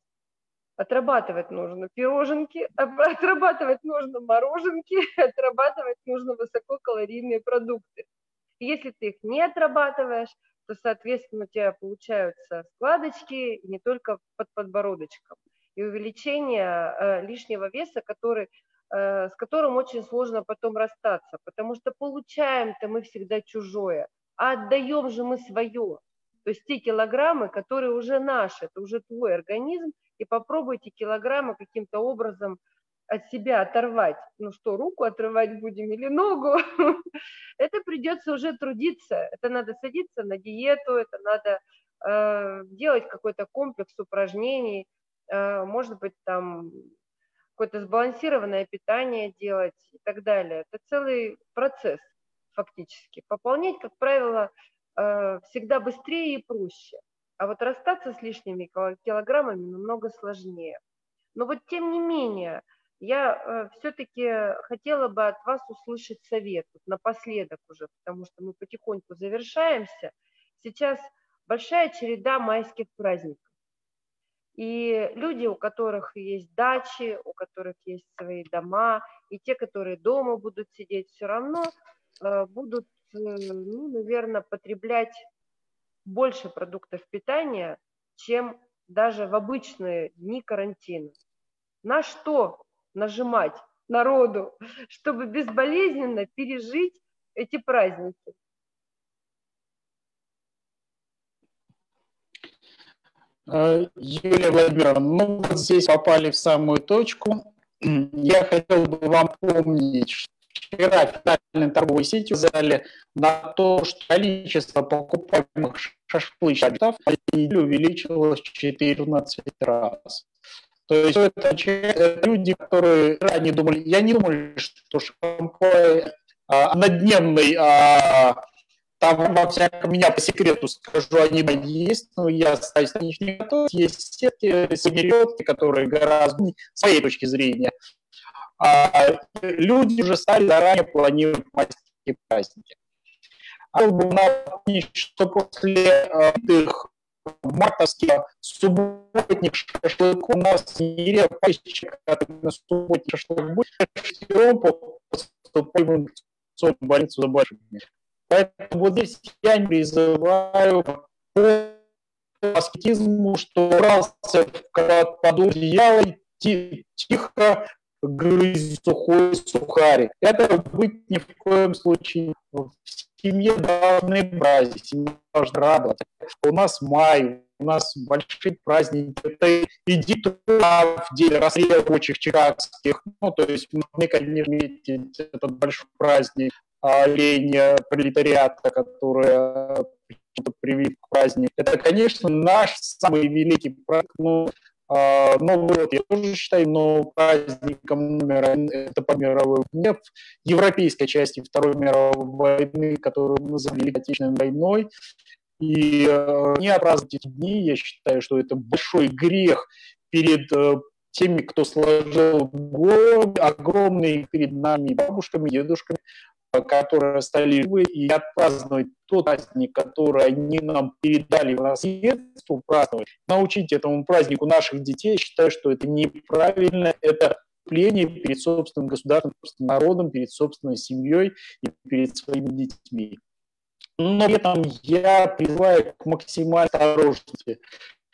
Отрабатывать нужно пироженки, [laughs] отрабатывать нужно мороженки, [laughs] отрабатывать нужно высококалорийные продукты. Если ты их не отрабатываешь, то, соответственно, у тебя получаются складочки не только под подбородочком и увеличение э, лишнего веса, который, э, с которым очень сложно потом расстаться, потому что получаем-то мы всегда чужое, а отдаем же мы свое. То есть те килограммы, которые уже наши, это уже твой организм, и попробуйте килограммы каким-то образом от себя оторвать. Ну что, руку отрывать будем или ногу? [laughs] Это придется уже трудиться. Это надо садиться на диету, это надо э, делать какой-то комплекс упражнений, может быть, там какое-то сбалансированное питание делать и так далее. Это целый процесс фактически. Пополнять, как правило, э, всегда быстрее и проще. А вот расстаться с лишними килограммами намного сложнее. Но вот тем не менее, я э, все-таки хотела бы от вас услышать совет вот напоследок уже, потому что мы потихоньку завершаемся. Сейчас большая череда майских праздников. И люди, у которых есть дачи, у которых есть свои дома, и те, которые дома будут сидеть, все равно э, будут, э, ну, наверное, потреблять больше продуктов питания, чем даже в обычные дни карантина. На что нажимать народу, [laughs] чтобы безболезненно пережить эти праздники? Юлия Владимировна, ну вот здесь попали в самую точку. [clears throat] Я хотел бы вам помнить, что вчера федеральной торговой сетью сказали на то, что количество покупаемых шашлычков увеличилось в 14 раз. То есть это люди, которые ранее думали, я не думаю, что шампунь а, а, там, во всяком, меня по секрету скажу, они есть, но я стараюсь на них не готовить. Есть сетки, среднеребки, которые гораздо, с моей точки зрения, а люди уже стали заранее планировать майские праздники. Хотел бы напомнить, что после э, их мартовских субботних шашлыков у нас нередко на субботний шашлык будет, шестером в больницу за большими. Поэтому вот здесь я не призываю к аскетизму, что брался под одеяло тихо грызть сухой сухарик. Это быть ни в коем случае. В семье должны праздники, семья должна радоваться. У нас май, у нас большие праздники. Это иди туда в день расстрела рабочих чикагских. Ну, то есть мы, конечно, этот большой праздник оленя пролетариата, которые привели к празднику. Это, конечно, наш самый великий праздник. Ну, а, Новый год я тоже считаю, но праздником номер один это по мировой войне, в европейской части Второй мировой войны, которую мы называли Отечественной войной. И э, не праздновать эти дни, я считаю, что это большой грех перед э, теми, кто сложил голову, огромный перед нами бабушками, дедушками, которые стали живы, и отпраздновать тот праздник, который они нам передали в наследство, праздновать, научить этому празднику наших детей, считаю, что это неправильно, это пление перед собственным государством, народом, перед собственной семьей и перед своими детьми. Но при этом я призываю к максимальной осторожности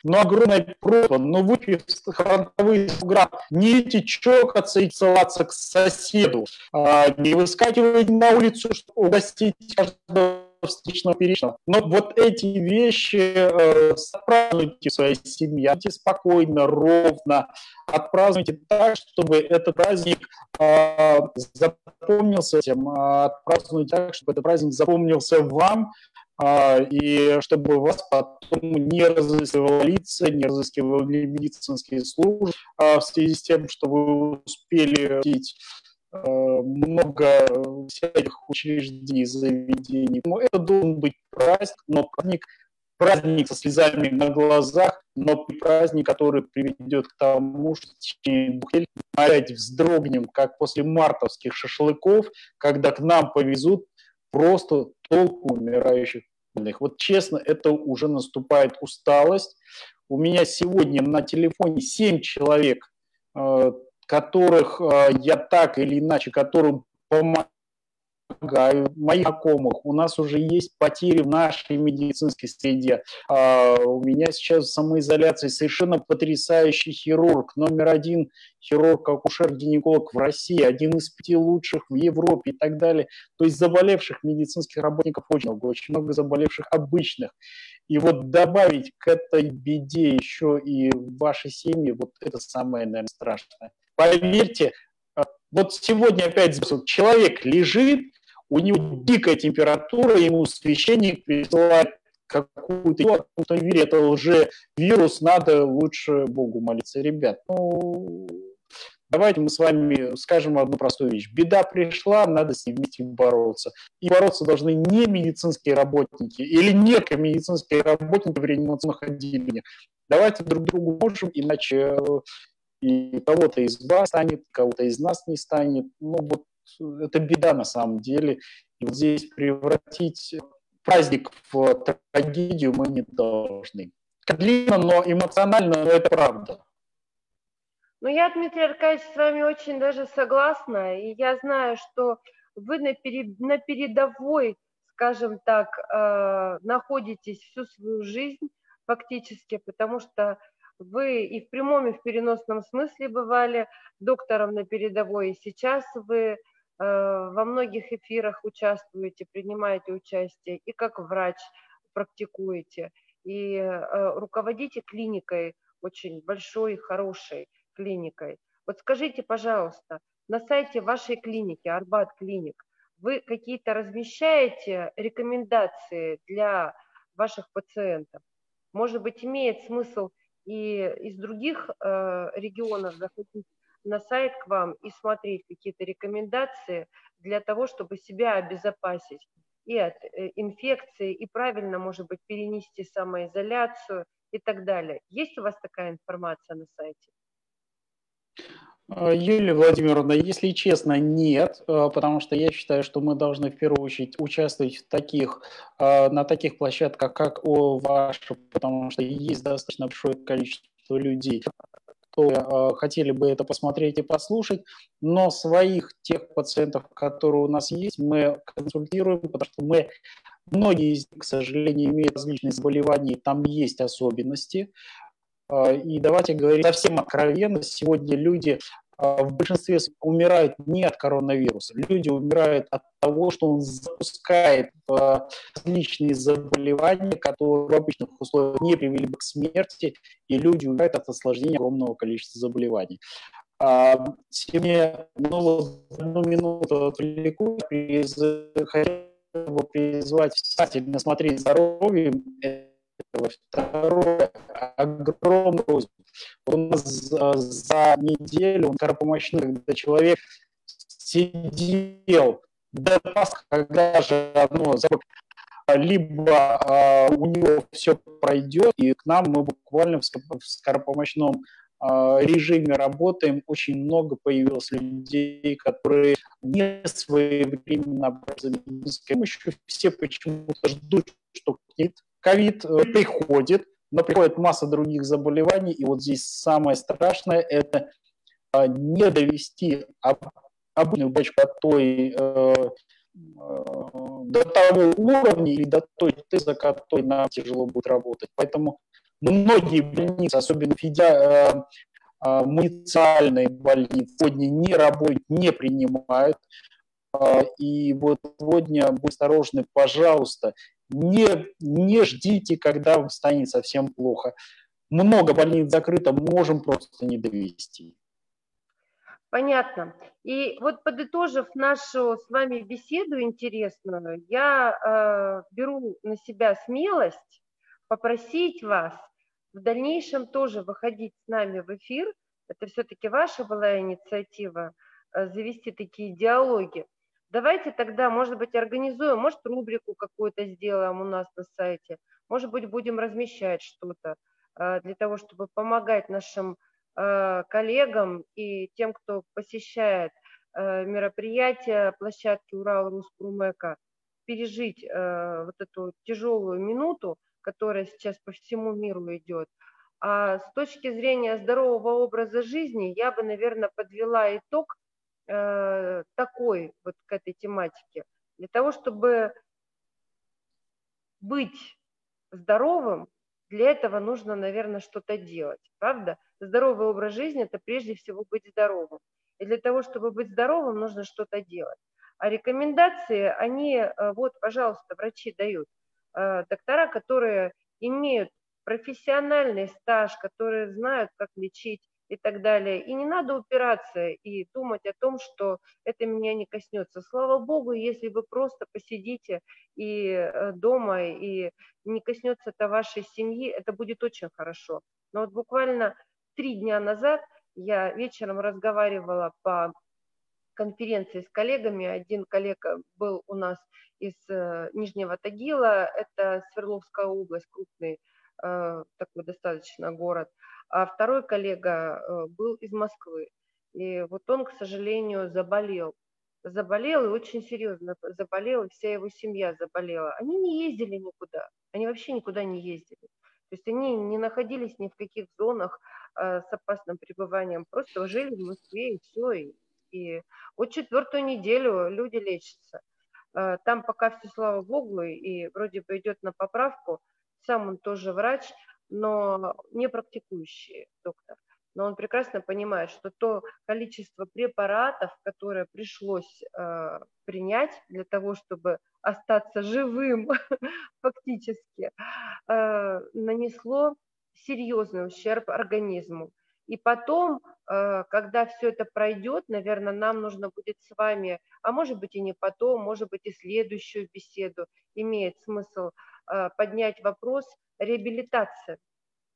но огромная просьба, но выпив фронтовые грамм, не идти чокаться и целоваться к соседу, а, не выскакивать на улицу, чтобы угостить каждого встречного перечного. Но вот эти вещи э, отпразднуйте своей семье, спокойно, ровно, отпразднуйте так, чтобы этот праздник э, запомнился всем, э, отпразднуйте так, чтобы этот праздник запомнился вам, а, и чтобы вас потом не разыскивала полиция, не разыскивали медицинские службы а, в связи с тем, что вы успели видеть а, много всяких учреждений, заведений. Но это должен быть праздник, но праздник, праздник со слезами на глазах, но праздник, который приведет к тому, что в течение двух недель опять вздрогнем, как после мартовских шашлыков, когда к нам повезут просто толпу умирающих вот честно, это уже наступает усталость. У меня сегодня на телефоне 7 человек, э, которых э, я так или иначе, которым помогаю, моих знакомых. У нас уже есть потери в нашей медицинской среде. А, у меня сейчас в самоизоляции совершенно потрясающий хирург, номер один хирург, акушер-гинеколог в России, один из пяти лучших в Европе и так далее. То есть заболевших медицинских работников очень много, очень много заболевших обычных. И вот добавить к этой беде еще и ваши семьи, вот это самое, наверное, страшное. Поверьте, а, вот сегодня опять человек лежит, у него дикая температура, ему священник присылает какую-то автомобиль, это уже вирус, надо лучше Богу молиться. Ребят, ну, давайте мы с вами скажем одну простую вещь. Беда пришла, надо с ней вместе бороться. И бороться должны не медицинские работники или не медицинские работники в реанимационных отделениях. Давайте друг другу можем, иначе э, и кого-то из вас станет, кого-то из нас не станет. Ну вот это беда на самом деле. И вот здесь превратить праздник в трагедию мы не должны. Длинно, но эмоционально, но это правда. Ну, я, Дмитрий Аркадьевич, с вами очень даже согласна. И я знаю, что вы на, перед, на передовой, скажем так, э, находитесь всю свою жизнь фактически, потому что Вы и в прямом, и в переносном смысле бывали доктором на передовой, и сейчас вы во многих эфирах участвуете, принимаете участие, и как врач практикуете, и э, руководите клиникой, очень большой, хорошей клиникой. Вот скажите, пожалуйста, на сайте вашей клиники, Арбат Клиник, вы какие-то размещаете рекомендации для ваших пациентов? Может быть, имеет смысл и из других э, регионов заходить на сайт к вам и смотреть какие-то рекомендации для того, чтобы себя обезопасить и от э, инфекции, и правильно, может быть, перенести самоизоляцию и так далее. Есть у вас такая информация на сайте? Э, Юлия Владимировна, если честно, нет, э, потому что я считаю, что мы должны в первую очередь участвовать в таких, э, на таких площадках, как у ваша, потому что есть достаточно большое количество людей, кто хотели бы это посмотреть и послушать, но своих тех пациентов, которые у нас есть, мы консультируем, потому что мы Многие из них, к сожалению, имеют различные заболевания, там есть особенности. А, и давайте говорить совсем откровенно, сегодня люди в большинстве умирают не от коронавируса, люди умирают от того, что он запускает а, различные заболевания, которые в обычных условиях не привели бы к смерти, и люди умирают от осложнения огромного количества заболеваний. Сегодня, ну, одну минуту отвлеку, хотел бы призвать внимательно смотреть здоровье, Второе, огромный рост. У нас за, за неделю скоропомощных, когда человек сидел до Пасхи, когда же одно либо а, у него все пройдет, и к нам мы буквально в скоропомощном а, режиме работаем. Очень много появилось людей, которые не своевременно образовались помощью. Все почему-то ждут, что какие-то ковид э, приходит, но приходит масса других заболеваний, и вот здесь самое страшное – это а, не довести обычную бочку до той, э, э, до того уровня или до той, за которой нам тяжело будет работать. Поэтому многие больницы, особенно федя, муниципальные больницы, сегодня не работают, не принимают. И вот сегодня будьте осторожны, пожалуйста, не, не ждите, когда вам станет совсем плохо. Много больниц закрыто, можем просто не довести. Понятно. И вот подытожив нашу с вами беседу интересную, я э, беру на себя смелость попросить вас в дальнейшем тоже выходить с нами в эфир. Это все-таки ваша была инициатива э, завести такие диалоги. Давайте тогда, может быть, организуем, может, рубрику какую-то сделаем у нас на сайте, может быть, будем размещать что-то э, для того, чтобы помогать нашим э, коллегам и тем, кто посещает э, мероприятия площадки Урал Руспрумека, пережить вот эту тяжелую минуту, которая сейчас по всему миру идет. А с точки зрения здорового образа жизни я бы, наверное, подвела итог э, такой вот к этой тематике. Для того, чтобы быть здоровым, для этого нужно, наверное, что-то делать, правда? Здоровый образ жизни – это прежде всего быть здоровым. И для того, чтобы быть здоровым, нужно что-то делать. А рекомендации, они, э, вот, пожалуйста, врачи дают. Э, доктора, которые имеют профессиональный стаж, которые знают, как лечить и так далее. И не надо упираться и думать о том, что это меня не коснется. Слава Богу, если вы просто посидите и э, дома, и не коснется это вашей семьи, это будет очень хорошо. Но вот буквально три дня назад я вечером разговаривала по конференции с коллегами. Один коллега был у нас из э, Нижнего Тагила, это Свердловская область, крупный э, такой достаточно город а второй коллега э, был из Москвы. И вот он, к сожалению, заболел. Заболел и очень серьезно заболел, и вся его семья заболела. Они не ездили никуда, они вообще никуда не ездили. То есть они не находились ни в каких зонах э, с опасным пребыванием, просто жили в Москве и все. И, и вот четвертую неделю люди лечатся. Э, там пока все, слава богу, и вроде бы идет на поправку. Сам он тоже врач, но не практикующий доктор. Но он прекрасно понимает, что то количество препаратов, которое пришлось э, принять для того, чтобы остаться живым [laughs] фактически, э, нанесло серьезный ущерб организму. И потом, э, когда все это пройдет, наверное, нам нужно будет с вами, а может быть и не потом, может быть и следующую беседу, имеет смысл поднять вопрос реабилитации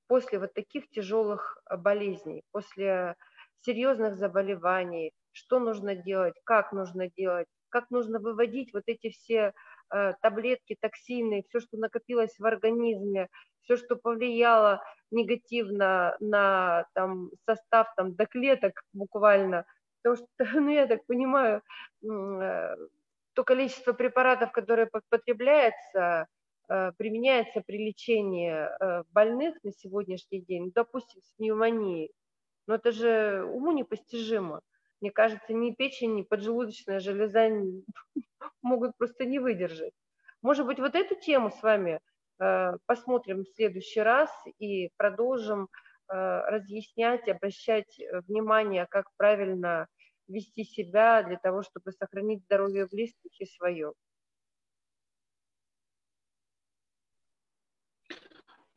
после вот таких тяжелых э, болезней, после серьезных заболеваний, что нужно делать, как нужно делать, как нужно выводить вот эти все таблетки, токсины, все, что накопилось в организме, все, что повлияло негативно на там, состав там, до клеток буквально, потому что, [laughs] ну, я так понимаю, э, то количество препаратов, которое потребляется, э, применяется при лечении э, больных на сегодняшний день, допустим, с пневмонией, но это же уму непостижимо. Мне кажется, ни печень, ни поджелудочная железа [laughs] могут просто не выдержать. Может быть, вот эту тему с вами – Э, посмотрим в следующий раз и продолжим э, разъяснять, обращать э, внимание, как правильно вести себя для того, чтобы сохранить здоровье близких и свое.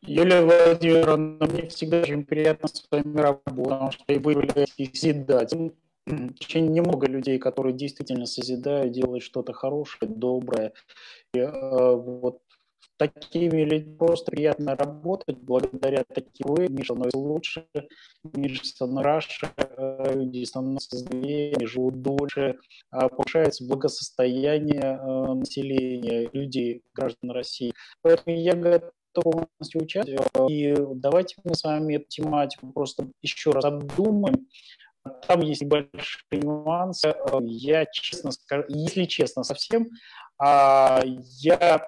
Юлия Владимировна, мне всегда очень приятно с вами работать, потому что вы являетесь созидателем. Очень немного людей, которые действительно созидают, делают что-то хорошее, доброе. И, э, вот такими людьми просто приятно работать. Благодаря таким вы мир становится лучше, мир становится э, люди становятся здоровее, живут дольше, а повышается благосостояние э, населения, людей, граждан России. Поэтому я готов полностью участвовать. И давайте мы с вами эту тематику просто еще раз обдумаем. Там есть небольшие нюансы. Я честно скажу, если честно совсем, а, я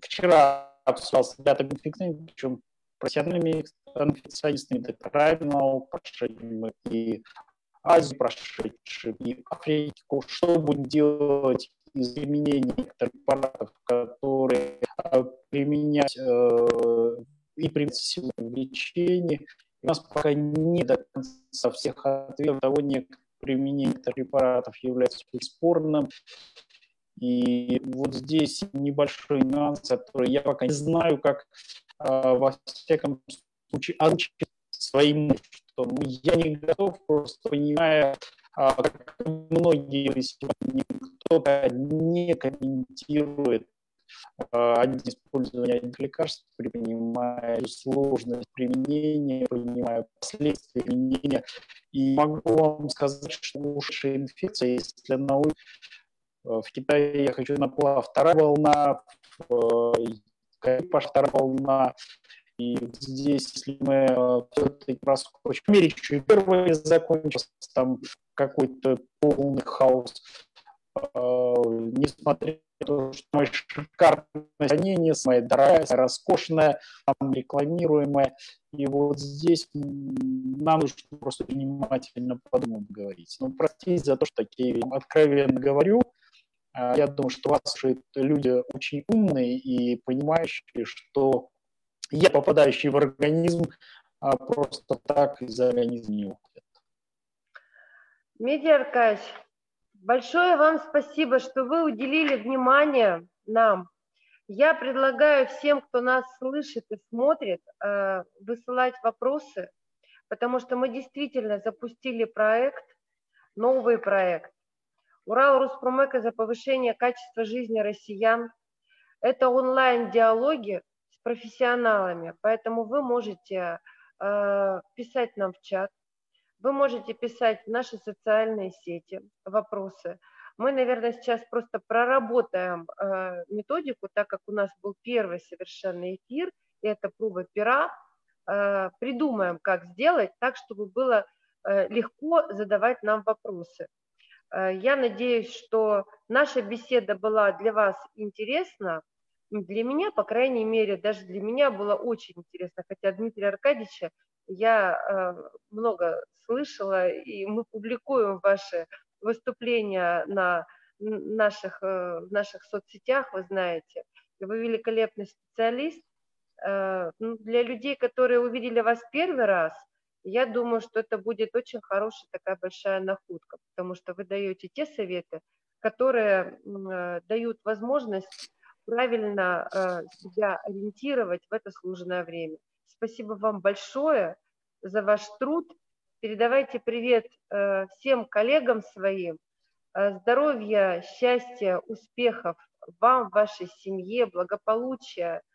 вчера обсуждал с ребятами инфекционистами, причем профессиональными инфекционистами, докторами наук, прошедшими и Азию прошедшими, и Африку, что будем делать из препаратов, которые э, применять э, и применять в лечении. У нас пока не до конца всех ответов того, некоторые применение препаратов является спорным. И вот здесь небольшой нюанс, который я пока не знаю, как э, во всяком случае озвучить своим, что ну, я не готов, просто понимая, как многие кто-то не комментирует э, один использования этих лекарств, принимая сложность применения, понимая последствия применения. И могу вам сказать, что уши инфекция, если она Э, в Китае я хочу на плав вторая волна, в Карипа вторая волна. И здесь, если мы э, все-таки проскочим, в Америке еще и первый закончился, там какой-то полный хаос. Э, несмотря на то, что мы шикарное хранение, самое дорогое, роскошное, там рекламируемое. И вот здесь нам нужно просто внимательно подумать говорить. Ну, простите за то, что такие откровенно говорю, а, я думаю, что вас слушают люди очень умные и понимающие, что я, попадающий в организм, а, просто так из организма не уходит. Дмитрий Аркадьевич, большое вам спасибо, что вы уделили внимание нам. Я предлагаю всем, кто нас слышит и смотрит, а, высылать вопросы, потому что мы действительно запустили проект, новый проект. Урал Руспромека за повышение качества жизни россиян. Это онлайн-диалоги профессионалами, поэтому вы можете э, писать нам в чат, вы можете писать в наши социальные сети вопросы. Мы, наверное, сейчас просто проработаем э, методику, так как у нас был первый совершенный эфир, и это проба пера. Э, придумаем, как сделать так, чтобы было э, легко задавать нам вопросы. Э, я надеюсь, что наша беседа была для вас интересна. Для меня, по крайней мере, даже для меня было очень интересно, хотя Дмитрия Аркадьевича я э, много слышала, и мы публикуем ваши выступления на наших, э, в наших соцсетях, вы знаете. Вы великолепный специалист, Э, ну, для людей, которые увидели вас первый раз, я думаю, что это будет очень хорошая такая большая находка, потому что вы даете те советы, которые дают возможность правильно э, себя ориентировать в это сложное время. Спасибо вам большое за ваш труд. Передавайте привет всем коллегам своим. Здоровья, счастья, успехов вам, вашей семье, благополучия –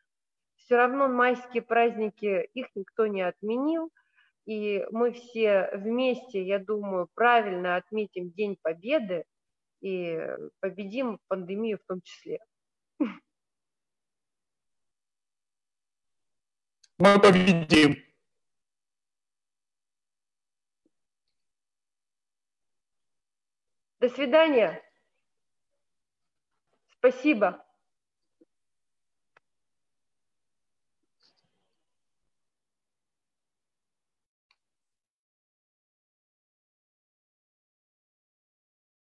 все равно майские праздники, их никто не отменил, и мы все вместе, я думаю, правильно отметим День Победы и победим пандемию в том числе. Мы победим. До свидания. Спасибо.